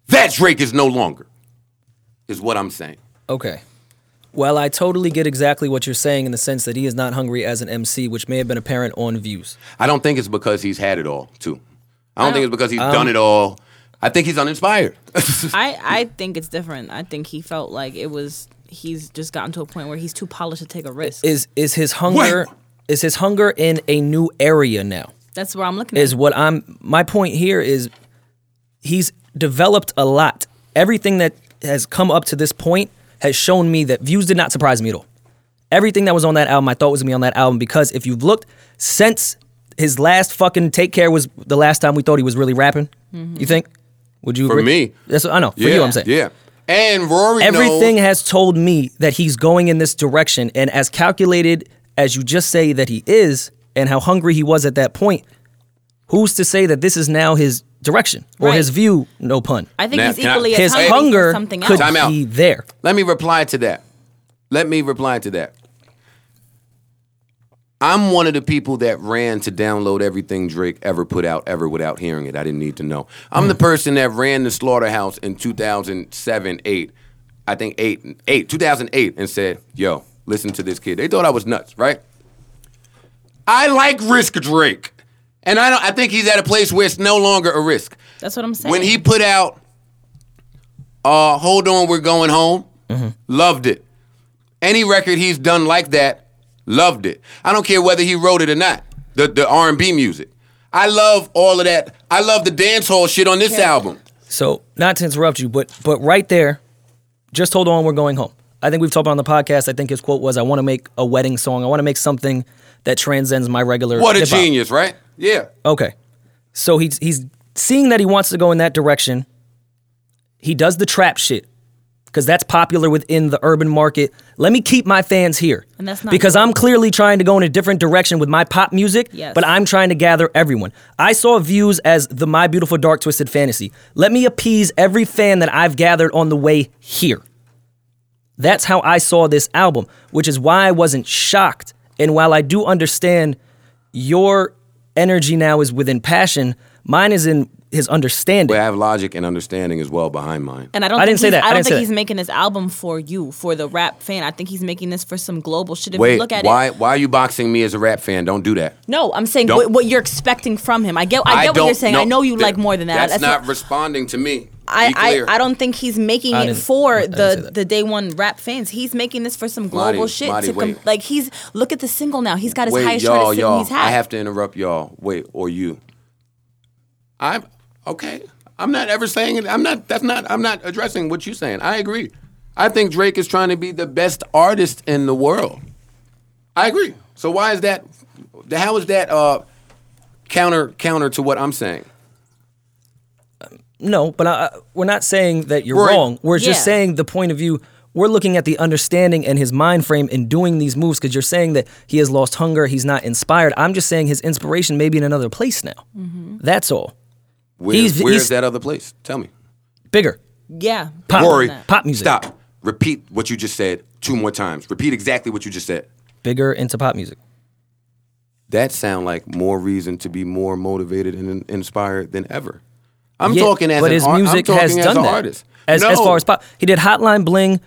That Drake is no longer. Is what I'm saying. Okay. Well, I totally get exactly what you're saying in the sense that he is not hungry as an MC, which may have been apparent on views. I don't think it's because he's had it all, too. I don't think it's because he's Um, done it all. I think he's uninspired. [LAUGHS] I I think it's different. I think he felt like it was. He's just gotten to a point where he's too polished to take a risk. Is is his hunger is his hunger in a new area now? That's where I'm looking Is at. what I'm my point here is he's developed a lot. Everything that has come up to this point has shown me that views did not surprise me at all. Everything that was on that album, I thought was gonna be on that album because if you've looked since his last fucking Take Care was the last time we thought he was really rapping. Mm-hmm. You think? Would you For agree? me. That's what I know. For yeah, you, I'm saying. Yeah. And Rory Everything knows- has told me that he's going in this direction, and as calculated as you just say that he is, and how hungry he was at that point, who's to say that this is now his direction or Right. his view? No pun. I think Now, he's can I- equally as His hungry for hunger something else. could else. Time out. be there. Let me reply to that. Let me reply to that. I'm one of the people that ran to download everything Drake ever put out ever without hearing it. I didn't need to know. I'm the hmm. person that ran the slaughterhouse in 2007, 8. I think 8, 8, 2008 and said, "Yo, listen to this kid." They thought I was nuts, right? I like Risk Drake. And I don't I think he's at a place where it's no longer a risk. That's what I'm saying. When he put out uh Hold On We're Going Home, loved it. Any record he's done like that, loved it. I don't care whether he wrote it or not. The the R&B music. I love all of that. I love the dance hall shit on this Yeah. album. So, not to interrupt you, but but right there, just hold on, we're going home. I think we've talked about on the podcast. I think his quote was, "I want to make a wedding song. I want to make something that transcends my regular." What a hip-hop." genius, right? Yeah. Okay, so he's he's seeing that he wants to go in that direction. He does the trap shit because that's popular within the urban market. Let me keep my fans here, And that's not because good. I'm clearly trying to go in a different direction with my pop music. Yes. But I'm trying to gather everyone. I saw views as the My Beautiful Dark Twisted Fantasy. Let me appease every fan that I've gathered on the way here. That's how I saw this album, which is why I wasn't shocked. And while I do understand your energy now is within passion, mine is in his understanding. But I have logic and understanding as well behind mine. And I don't. I think didn't say he's- that. I I don't didn't say think that. he's making this album for you, for the rap fan. I think he's making this for some global shit. If Wait, you look at why it, why are you boxing me as a rap fan? Don't do that. no, I'm saying what, what you're expecting from him. I get. I get what you're saying. I know you th- like more than that. That's, not responding to me. I, I, I don't think he's making I it for I didn't say the the day one rap fans. He's making this for some global Marty, shit. Marty, to com- like he's look at the single now. He's got his Wait, highest y'all, y'all. he's had. I have to interrupt y'all. Wait, or you. I'm okay. I'm not ever saying it. I'm not. That's not. I'm not addressing what you're saying. I agree. I think Drake is trying to be the best artist in the world. I agree. So why is that? How is that uh, counter counter to what I'm saying? No, but I, we're not saying that you're Right. wrong. We're just saying the point of view. We're looking at the understanding and his mind frame in doing these moves because you're saying that he has lost hunger, he's not inspired. I'm just saying his inspiration may be in another place now. Mm-hmm. That's all. Where, He's- where's he's- that other place? Tell me. Bigger. yeah, Pop, Rory, pop music. Stop. Repeat what you just said two more times. Repeat exactly what you just said. Bigger into pop music. that sound like more reason to be more motivated and inspired than ever. I'm Yeah, talking as but an his art- I'm music talking has as done an that. artist. As, no. as far as pop, he did Hotline Bling.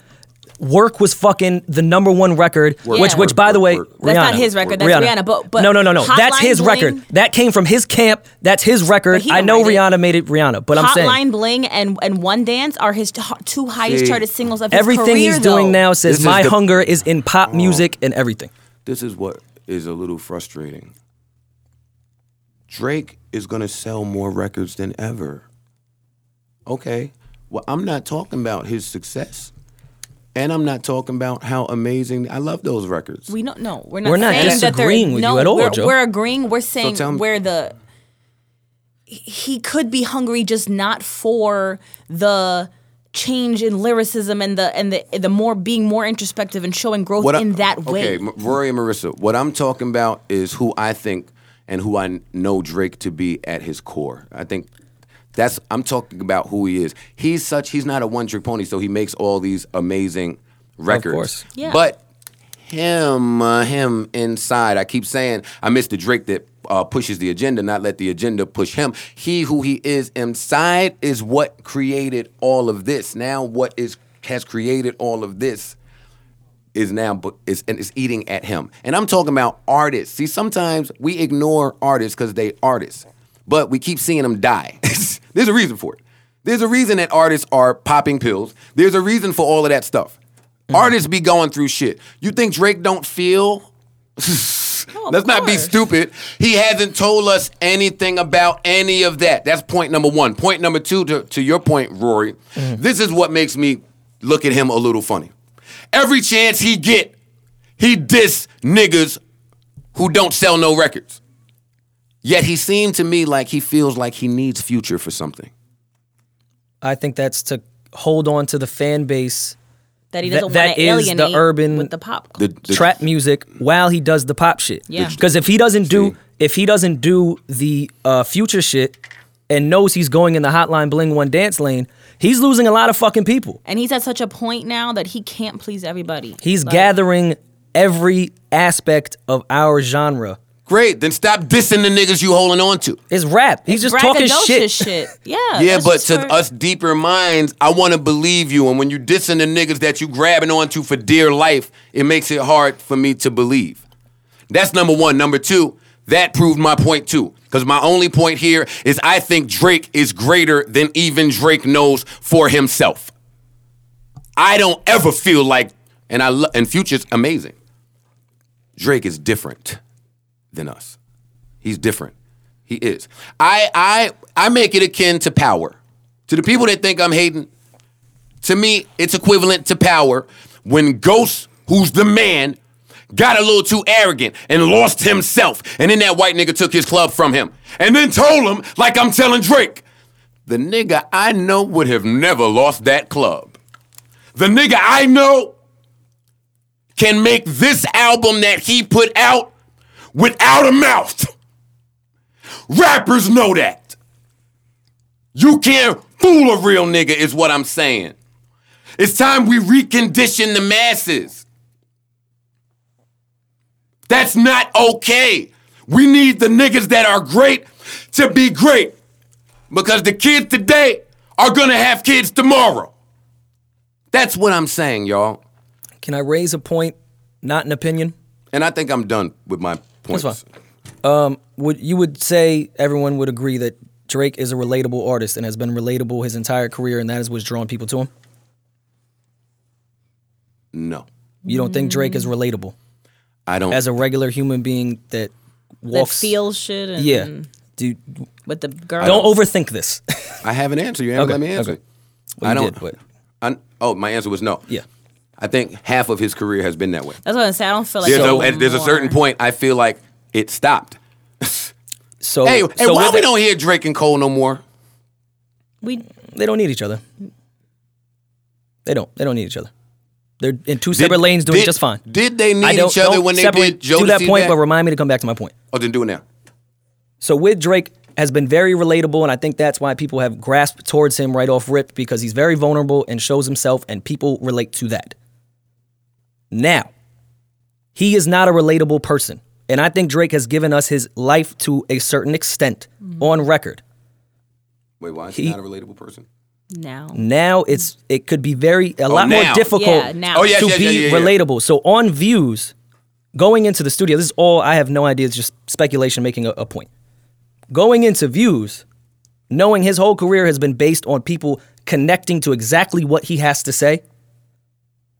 Work was fucking the number one record, Work, which, Yeah. which by the way, work, work. That's not his record, that's Rihanna, but- but no, no, no, no, that's his Bling- record. That came from his camp. That's his record. I know write it. Rihanna made it Rihanna, but I'm saying Hotline saying Bling and and One Dance are his t- two highest See, charted singles of his everything career. he's doing now says This is my the- hunger is in pop oh. music and everything. This is what is a little frustrating. Drake is going to sell more records than ever. Okay. Well, I'm not talking about his success. And I'm not talking about how amazing I love those records. We don't know. We're not. We're not saying that they're- disagreeing with you no, at all, we're, Joe. We're agreeing. We're saying tell me- where the he could be hungry, just not for the change in lyricism and the and the the more being more introspective and showing growth What I- in that way. Okay, Rory and Marissa, what I'm talking about is who I think and who I know Drake to be at his core. I think that's I'm talking about who he is. He's such he's not a one trick pony, so he makes all these amazing records. course. Yeah. But him, uh, him inside, I keep saying I miss the Drake that uh, pushes the agenda, not let the agenda push him. He who he is inside is what created all of this. Now, what is has created all of this is now is and is eating at him. And I'm talking about artists. See, sometimes we ignore artists because they artists, but we keep seeing them die. [LAUGHS] There's a reason for it. There's a reason that artists are popping pills. There's a reason for all of that stuff. Mm. Artists be going through shit. You think Drake don't feel? [LAUGHS] Let's not be stupid. He hasn't told us anything about any of that. That's point number one. Point number two, to, to your point, Rory, mm. this is what makes me look at him a little funny. Every chance he get, he diss niggas who don't sell no records. Yet he seemed to me like he feels like he needs future for something. I think that's to hold on to the fan base that he doesn't that want to is the alienate urban- with the pop. The, the- trap music while he does the pop shit. Yeah. Because if he doesn't do See. if he doesn't do the uh, future shit and knows he's going in the Hotline Bling One dance lane, he's losing a lot of fucking people. And he's at such a point now that he can't please everybody. He's Like, gathering every aspect of our genre. Great, then stop dissing the niggas you holding on to. It's rap. He's just talking braggadocious shit. [LAUGHS] Yeah. Yeah, but to for- us deeper minds, I want to believe you. And when you dissing the niggas that you grabbing onto for dear life, it makes it hard for me to believe. That's number one. Number two, that proved my point too. Because my only point here is I think Drake is greater than even Drake knows for himself. I don't ever feel like, and I lo- and Future's amazing. Drake is different than us. He's different. He is. I I I make it akin to power. To the people that think I'm hating, to me, it's equivalent to power when Ghost, who's the man, got a little too arrogant and lost himself. And then that white nigga took his club from him. And then told him, like I'm telling Drake, the nigga I know would have never lost that club. The nigga I know can make this album that he put out without a mouth. Rappers know that. You can't fool a real nigga, is what I'm saying. It's time we recondition the masses. That's not okay. We need the niggas that are great to be great. Because the kids today are gonna have kids tomorrow. That's what I'm saying, y'all. Can I raise a point, not an opinion? And I think I'm done with my points. That's fine. Um, would you would say everyone would agree that Drake is a relatable artist and has been relatable his entire career, and that is what's drawing people to him? No. You don't think Drake is relatable I don't as a regular human being that walks that walks? feels shit and yeah, dude. with the girl. Don't overthink this. I have an answer. You haven't Okay, let me answer. okay. Well, I don't. did, but- I, oh, my answer was no. yeah. I think half of his career has been that way. That's what I'm saying. I don't feel like There's, so a, there's a certain point I feel like it stopped. [LAUGHS] So hey, hey, so why we it- don't hear Drake and Cole no more? We They don't need each other. They don't. They don't need each other. They're in two separate lanes doing did- just fine. Did they need I don't, each other don't when they separate, did Joe Do that point, but remind me to come back to my point. oh, then do it now. So with Drake has been very relatable, and I think that's why people have grasped towards him right off rip because he's very vulnerable and shows himself, and people relate to that. Now, he is not a relatable person, and I think Drake has given us his life to a certain extent mm-hmm. on record. Wait, why is he, He- not a relatable person? Now. Now it's it could be very a oh, lot more difficult Yeah, now. Oh, yeah, to yeah, be yeah, yeah, yeah. relatable. So on views, going into the studio, this is all I have no idea. It's just speculation making a, a point. Going into views, knowing his whole career has been based on people connecting to exactly what he has to say.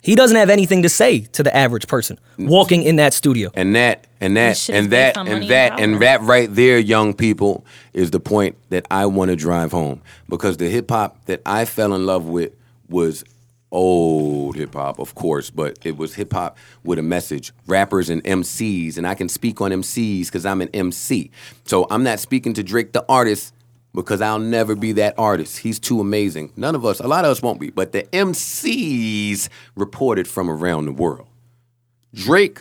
He doesn't have anything to say to the average person walking in that studio. And that and that This shit is and that and that and and that right there, young people, is the point that I want to drive home. Because the hip hop that I fell in love with was old hip hop, of course, but it was hip hop with a message. Rappers and MCs, and I can speak on MCs because I'm an MC. So I'm not speaking to Drake the artist because I'll never be that artist. He's too amazing. None of us, a lot of us won't be, but the MCs reported from around the world. Drake,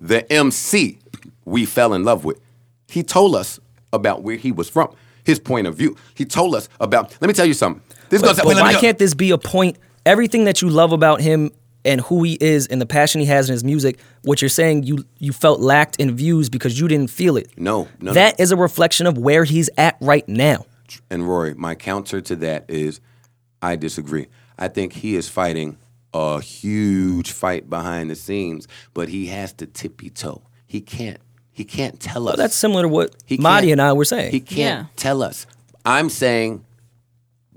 the MC we fell in love with, he told us about where he was from, his point of view. He told us about. Let me tell you something. This But, goes. but wait, why go. can't this be a point? Everything that you love about him and who he is and the passion he has in his music, what you're saying you you felt lacked in views because you didn't feel it. No, no, That no. is a reflection of where he's at right now. And Rory, my counter to that is, I disagree. I think he is fighting a huge fight behind the scenes, but he has to tippy toe. He can't. He can't tell us. That's similar to what He Marty and I were saying. He can't Yeah. tell us. I'm saying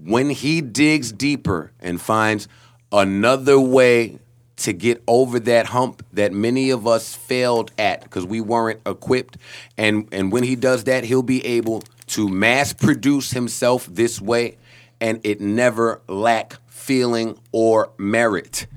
when he digs deeper and finds another way to get over that hump that many of us failed at because we weren't equipped and and when he does that he'll be able to mass produce himself this way and it never lack feeling or merit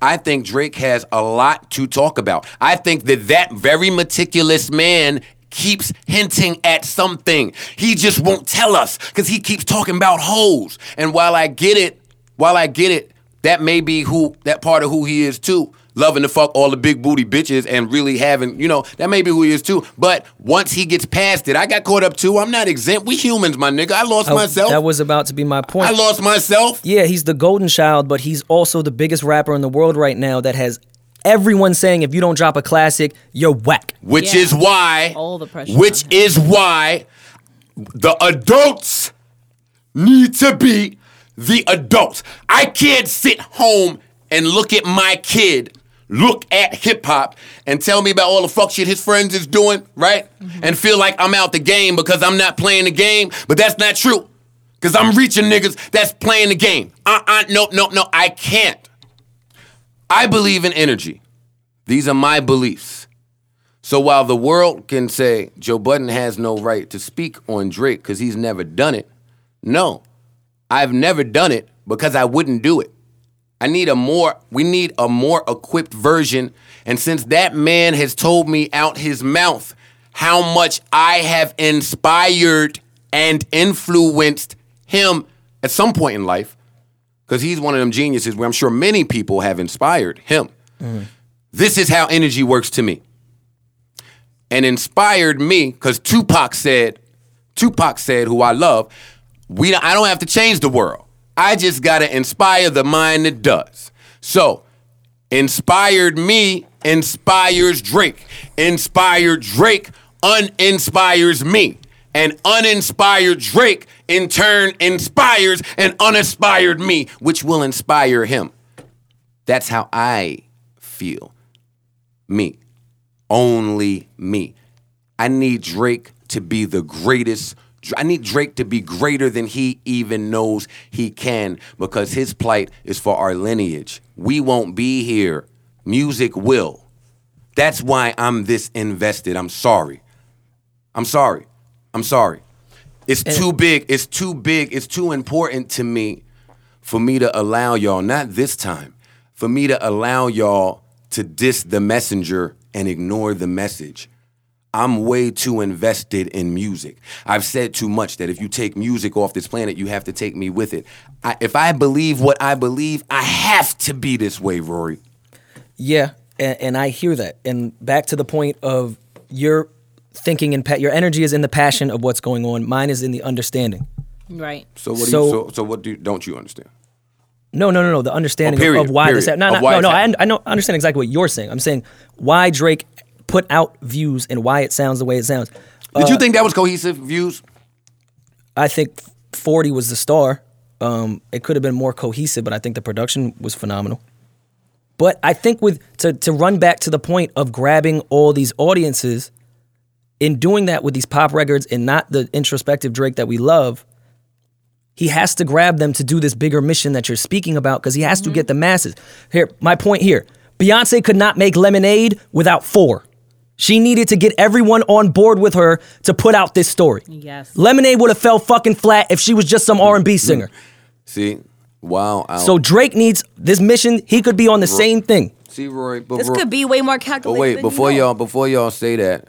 I think Drake has a lot to talk about. I think that that very meticulous man keeps hinting at something. He just won't tell us because he keeps talking about hoes. And while I get it, while I get it, that may be who that part of who he is too. Loving to fuck all the big booty bitches and really having, you know, that may be who he is too. But once he gets past it, I got caught up too. I'm not exempt. We humans, my nigga. I lost I- myself. That was about to be my point. I lost myself. Yeah, he's the golden child, but he's also the biggest rapper in the world right now that has everyone saying if you don't drop a classic, you're whack. Which Yeah. is why All the pressure Which is why the adults need to be the adults. I can't sit home and look at my kid, look at hip hop, and tell me about all the fuck shit his friends is doing, right? And feel like I'm out the game because I'm not playing the game. But that's not true. Cause I'm reaching niggas that's playing the game. Uh uh no no no I can't. I believe in energy. These are my beliefs. So while the world can say Joe Budden has no right to speak on Drake because he's never done it, no, I've never done it because I wouldn't do it. I need a more, we need a more equipped version. And since that man has told me out his mouth how much I have inspired and influenced him at some point in life, because he's one of them geniuses where I'm sure many people have inspired him. Mm-hmm. This is how energy works to me and inspired me because Tupac said, Tupac said, who I love, we I don't have to change the world. I just gotta inspire the mind that does. So, inspired me inspires Drake. Inspired Drake uninspires me. And uninspired Drake in turn inspires an uninspired me, which will inspire him. That's how I feel. Me only me. I need Drake to be the greatest. I need Drake to be greater than he even knows he can because his plight is for our lineage. We won't be here. Music will. That's why I'm this invested. I'm sorry. I'm sorry. I'm sorry. It's too big. It's too big. It's too important to me for me to allow y'all, not this time, for me to allow y'all to diss the messenger and ignore the message. I'm way too invested in music. I've said too much that if you take music off this planet, you have to take me with it. I, if I believe what I believe, I have to be this way, Rory. Yeah, and, and I hear that. And back to the point of your thinking and pa- your energy is in the passion of what's going on. Mine is in the understanding. Right. So what do So- you? So, so what do you, don't you understand? No, no, no, no. The oh, understanding Oh, of- period, of why this. period. No, Of no, no, no. I. I know. I understand exactly what you're saying. I'm saying why Drake put out views and why it sounds the way it sounds. Did you think that was cohesive views? I think 40 was the star. Um, it could have been more cohesive, but I think the production was phenomenal. But I think with to to run back to the point of grabbing all these audiences, in doing that with these pop records and not the introspective Drake that we love, he has to grab them to do this bigger mission that you're speaking about because he has to get the masses. Here, my point here: Beyonce could not make Lemonade without four. She needed to get everyone on board with her to put out this story. Yes. Lemonade would have fell fucking flat if she was just some R&B singer. See, wow. Out. So Drake needs this mission. He could be on the same thing. see, Roy. But This Rory- could be way more But calculated. wait, than before you know. y'all before y'all say that,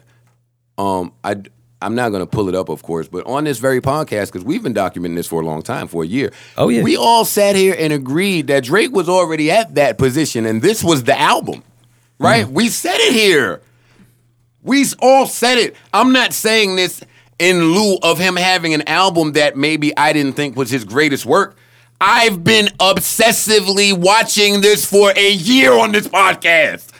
um, I I'm not gonna pull it up, of course, but on this very podcast, because we've been documenting this for a long time, for a year. Oh, yeah. We all sat here and agreed that Drake was already at that position, and this was the album, right? Mm. We said it here. We all said it. I'm not saying this in lieu of him having an album that maybe I didn't think was his greatest work. I've been obsessively watching this for a year on this podcast.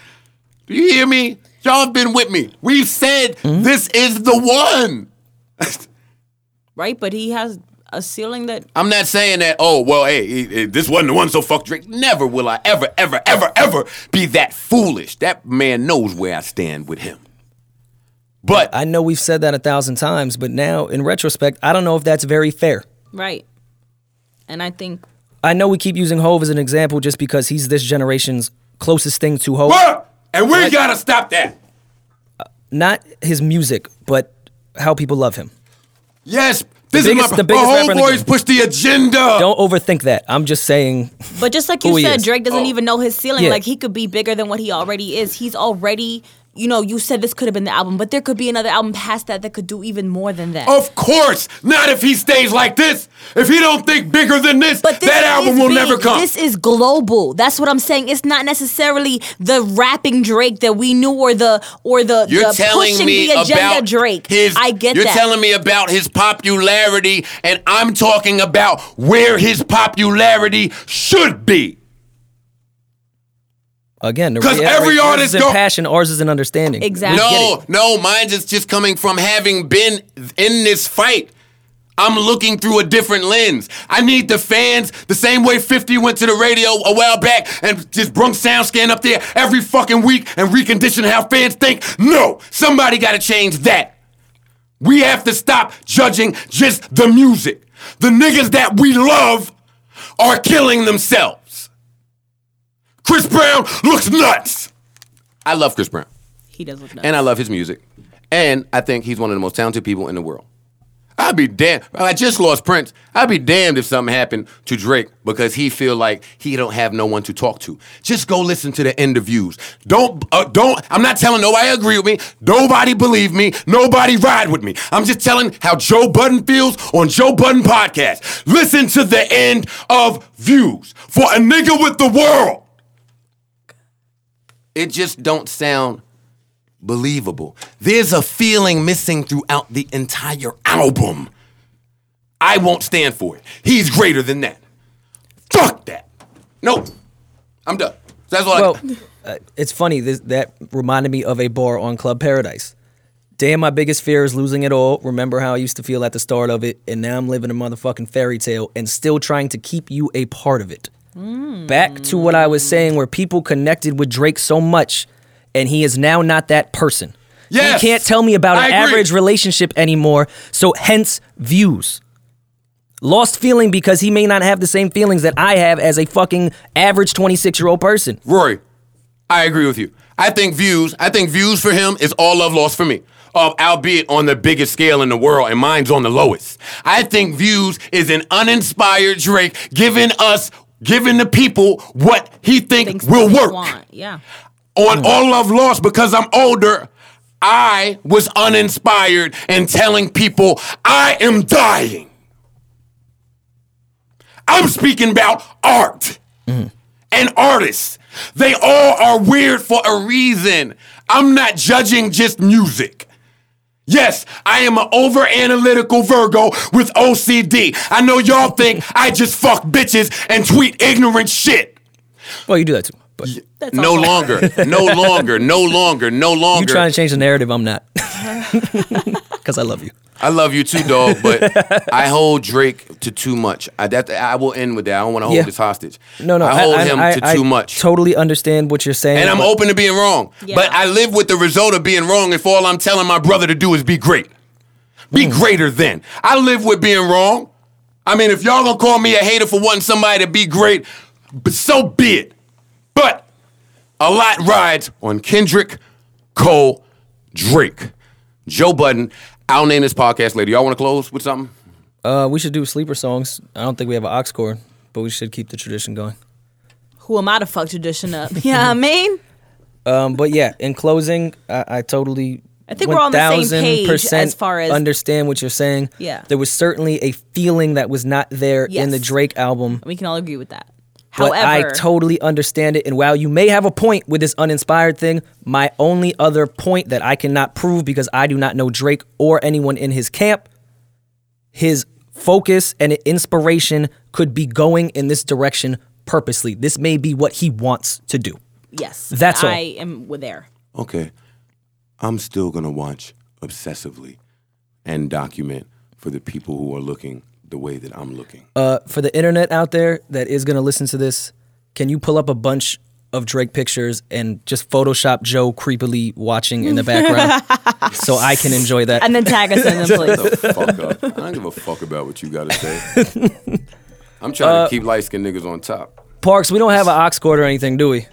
Do you hear me? Y'all have been with me. We've said mm-hmm. this is the one. [LAUGHS] right? But he has a ceiling that I'm not saying that, oh, well, hey, he- he- this wasn't the one, so fuck Drake. Never will I ever, ever, ever, ever be that foolish. That man knows where I stand with him. But I know we've said that a thousand times, but now in retrospect, I don't know if that's very fair. right. And I think I know we keep using Hove as an example just because he's this generation's closest thing to Hove. What? And we gotta stop that. Uh, not his music, but how people love him. Yes, this biggest- is the my, biggest my rapper the homeboys game. push the agenda. Don't overthink that. I'm just saying. But just like you said. Drake doesn't Oh. even know his ceiling. Yeah. Like he could be bigger than what he already is. He's already you know, you said this could have been the album, but there could be another album past that that could do even more than that. Of course, not if he stays like this. If he don't think bigger than this, But this that album will big. never come. This is global. That's what I'm saying. It's not necessarily the rapping Drake that we knew, or the or the, You're the telling pushing me the agenda about Drake. his. I get you're that. telling me about his popularity, and I'm talking about where his popularity should be. Again, to 'Cause reiterate, every yours artist is in go- passion, ours is an understanding. Exactly. No, no, mine's is just coming from having been in this fight. I'm looking through a different lens. I need the fans the same way 50 went to the radio a while back and just brung SoundScan up there every fucking week and reconditioned how fans think. No, somebody got to change that. We have to stop judging just the music. The niggas that we love are killing themselves. Chris Brown looks nuts. I love Chris Brown. He does look nuts. And I love his music. And I think he's one of the most talented people in the world. I'd be damned. I just lost Prince. I'd be damned if something happened to Drake because he feel like he don't have no one to talk to. Just go listen to the interviews. Don't uh, don't. I'm not telling nobody agree with me. Nobody believe me. Nobody ride with me. I'm just telling how Joe Budden feels on Joe Budden podcast. Listen to the end of views for a nigga with the world. It just don't sound believable. There's a feeling missing throughout the entire album. I won't stand for it. He's greater than that. Fuck that. Nope. I'm done. That's all I Well, uh, it's funny. This, that reminded me of a bar on Club Paradise. Damn, my biggest fear is losing it all. Remember how I used to feel at the start of it, and now I'm living a motherfucking fairy tale and still trying to keep you a part of it. Back to what I was saying, where people connected with Drake so much, and he is now not that person. Yes, He can't tell me about I an agree. average relationship anymore, so hence views. Lost feeling because he may not have the same feelings that I have as a fucking average 26 year old person. Rory, I agree with you. I think views, I think views for him is all love lost for me. Uh, albeit on the biggest scale in the world, and mine's on the lowest. I think views is an uninspired Drake giving us, giving the people what he think Things will work. Want. Yeah. on All Love Lost because I'm older. I was uninspired and telling people I am dying. I'm speaking about art and artists. They all are weird for a reason. I'm not judging just music. Yes, I am an over analytical Virgo with OCD. I know y'all think I just fuck bitches and tweet ignorant shit. Well, you do that too. But That's No all. [LAUGHS] longer, no longer, no longer, no longer. you trying to change the narrative? I'm not. [LAUGHS] Because I love you. I love you too, dog, but [LAUGHS] I hold Drake to too much. I, that, I will end with that. I don't want to hold Yeah. this hostage. No, no. I hold him I, to I too much. Totally understand what you're saying. and I'm but- open to being wrong. Yeah. But I live with the result of being wrong if all I'm telling my brother to do is be great. Be Hmm. greater than. I live with being wrong. I mean, if y'all gonna call me a hater for wanting somebody to be great, but so be it. But a lot rides on Kendrick, Cole, Drake, Joe Budden. I'll name this podcast later. Y'all want to close with something? Uh, we should do sleeper songs. I don't think we have an aux cord, but we should keep the tradition going. Who am I to fuck tradition up? [LAUGHS] Yeah, I mean, Um, but yeah, in closing, I, I totally. I think we're on the same page 1000% as far as- understand what you're saying. Yeah. there was certainly a feeling that was not there in the Drake album. we can all agree with that. But However, I totally understand it. And while you may have a point with this uninspired thing, my only other point that I cannot prove because I do not know Drake or anyone in his camp, his focus and inspiration could be going in this direction purposely. This may be what he wants to do. yes, That's all. I am with there. Okay. I'm still going to watch obsessively and document for the people who are looking the way that I'm looking. Uh, for the internet out there that is going to listen to this, can you pull up a bunch of Drake pictures and just Photoshop Joe creepily watching in the background [LAUGHS] so I can enjoy that? And then tag us in them, [LAUGHS] please. fuck up. I don't give a fuck about what you got to say. [LAUGHS] I'm trying to keep light skinned niggas on top. Parks, we don't have an aux cord or anything, do we?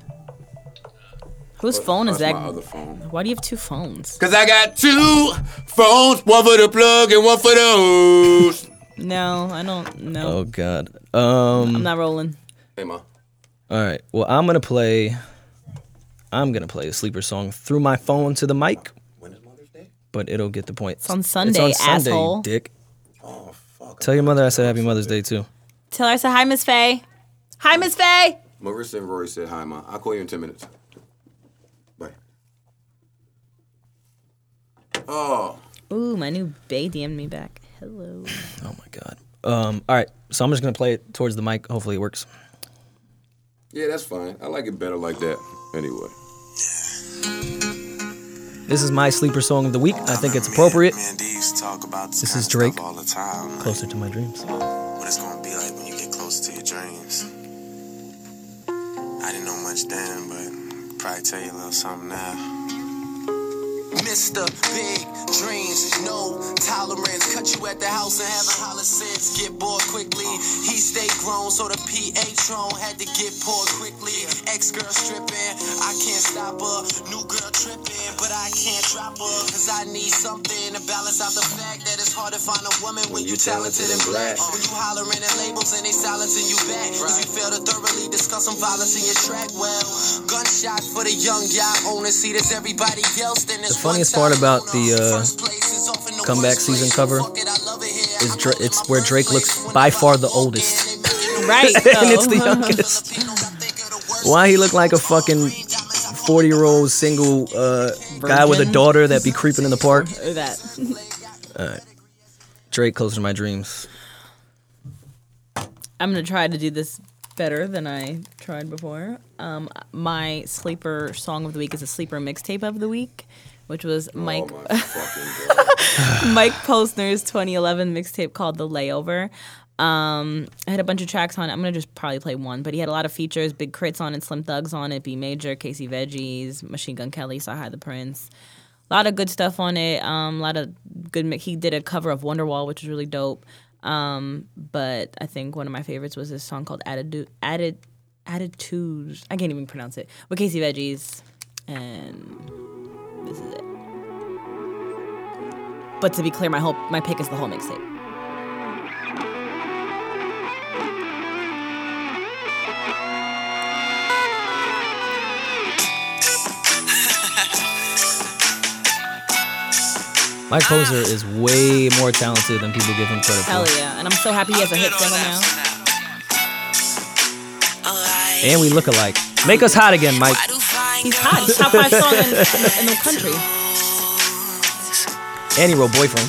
Whose phone is That's that? my other phone. Why do you have two phones? Cause I got two phones, one for the plug and one for the hoes. No, I don't. know. Oh God. Um. I'm not rolling. Hey, ma. All right. Well, I'm gonna play. I'm gonna play a sleeper song through my phone to the mic, When is Mother's Day? but it'll get the point. It's on Sunday, asshole. Dick. Oh fuck. Tell your mother I said Happy Mother's Day too. Tell her I said hi, Miss Faye. Hi, Miss Faye. Marissa and Rory said hi, ma. I'll call you in ten minutes. Bye. Oh, Ooh, my new bae DM'd me back. Hello. Oh my god. Um. All right. So I'm just gonna play it towards the mic. Hopefully it works. yeah, that's fine. I like it better like that. Anyway. This is my sleeper song of the week. I think it's appropriate. Man, these talk about this, This is Drake. all the time. Closer to my dreams. What it's gonna be like when you get closer to your dreams. I didn't know much then, but probably tell you a little something now. Mr. Big Dreams, no tolerance. Cut you at the house and have a holler since. Get bored quickly. He stayed grown, so the PA had to get poured quickly. Ex girl stripping, I can't stop her. New girl tripping, but I can't drop her. Cause I need something to balance out the fact that it's hard to find a woman when you talented and black. When you hollering at labels and they silencing you back. Cause you fail to thoroughly discuss some violence in your track. Well, gunshot for the young yacht owner. See, there's everybody else. Then The funniest part about the, uh, First place is often the comeback season cover Fuck it, I love it here. is Dra- it's where Drake looks by far the oldest. [LAUGHS] Right. and it's the youngest. Filipinos, I think are the worst Why he look like a fucking 40 year old single uh, guy with a daughter that be creeping in the park? Or that. Drake, closer to my dreams. I'm gonna try to do this better than I tried before. Um, my sleeper song of the week is a sleeper mixtape of the week, which was Mike Oh my fucking [LAUGHS] god. Mike Posner's 2011 mixtape called The Layover. Um, I had a bunch of tracks on it. I'm gonna just probably play one, but he had a lot of features: Big K.R.I.T.'s on it, Slim Thugs on it, Bei Maejor, Casey Veggies, Machine Gun Kelly, High the Prince. A lot of good stuff on it. Um, a lot of good. He did a cover of Wonderwall, which was really dope. Um, but I think one of my favorites was this song called Attitude. Attitudes. I can't even pronounce it. With Casey Veggies, and this is it. But to be clear, my whole my pick is the whole mixtape. Mike Posner is way more talented than people give him credit for. Hell for. yeah. And I'm so happy he has a hit single now. And we look alike. Make us hot again, Mike. He's hot. He's top five song in, in the country. And he wrote Boyfriend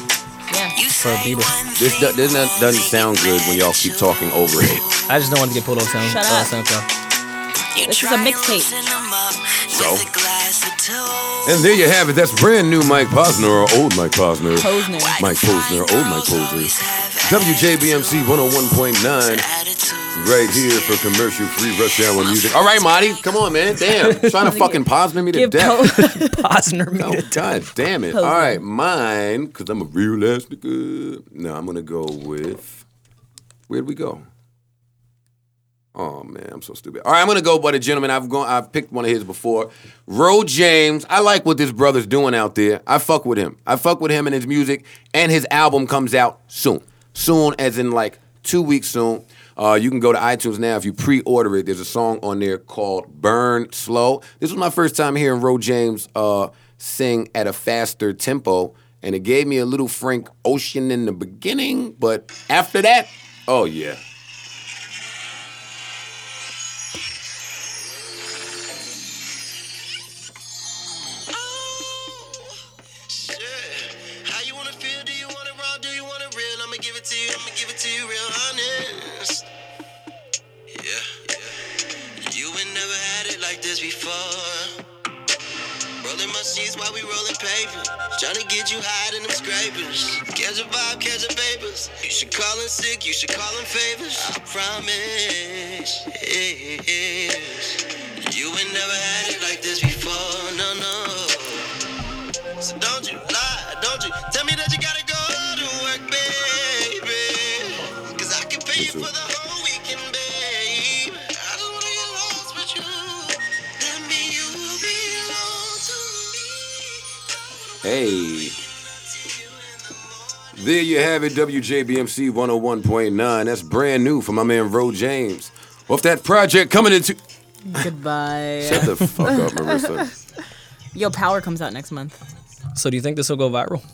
Yeah. for Bieber. This, do, this not, doesn't sound good when y'all keep talking over it. I just don't want to get pulled off sound. Shut uh, up. SoundCloud. This is a mixtape. So? And there you have it. That's brand new Mike Posner or old Mike Posner. Posner. Mike Posner, old Mike Posner. WJBMC 101.9 right here for commercial free rush hour music. All right, Marty, come on, man. Damn. [LAUGHS] Trying to fucking Posner me to death. Posner [LAUGHS] me Oh, to God damn it. All right, mine, because I'm a real ass nigga. No, I'm going to go with. Where'd we go? Oh man, I'm so stupid. All right, I'm gonna go by the gentleman. I've gone. I've picked one of his before. Ro James. I like what this brother's doing out there. I fuck with him. I fuck with him and his music. And his album comes out soon. Soon, as in like two weeks soon. Uh, you can go to iTunes now if you pre-order it. There's a song on there called "Burn Slow." This was my first time hearing Ro James uh, sing at a faster tempo, and it gave me a little Frank Ocean in the beginning, but after that, oh yeah. We rolling paper. Tryna get you high in them scrapers. Catch a vibe, catch a papers. You should call in sick, you should call in favors. I promise. Yes. You ain't never had it like this before. No, no. So don't you lie, don't you tell me that you gotta go to work, baby. Cause I can pay you for the Hey. There you have it, WJBMC 101.9. That's brand new for my man Ro James. Off that project coming into Goodbye. Shut the fuck up, Marissa. [LAUGHS] Yo, Power comes out next month. So do you think this will go viral?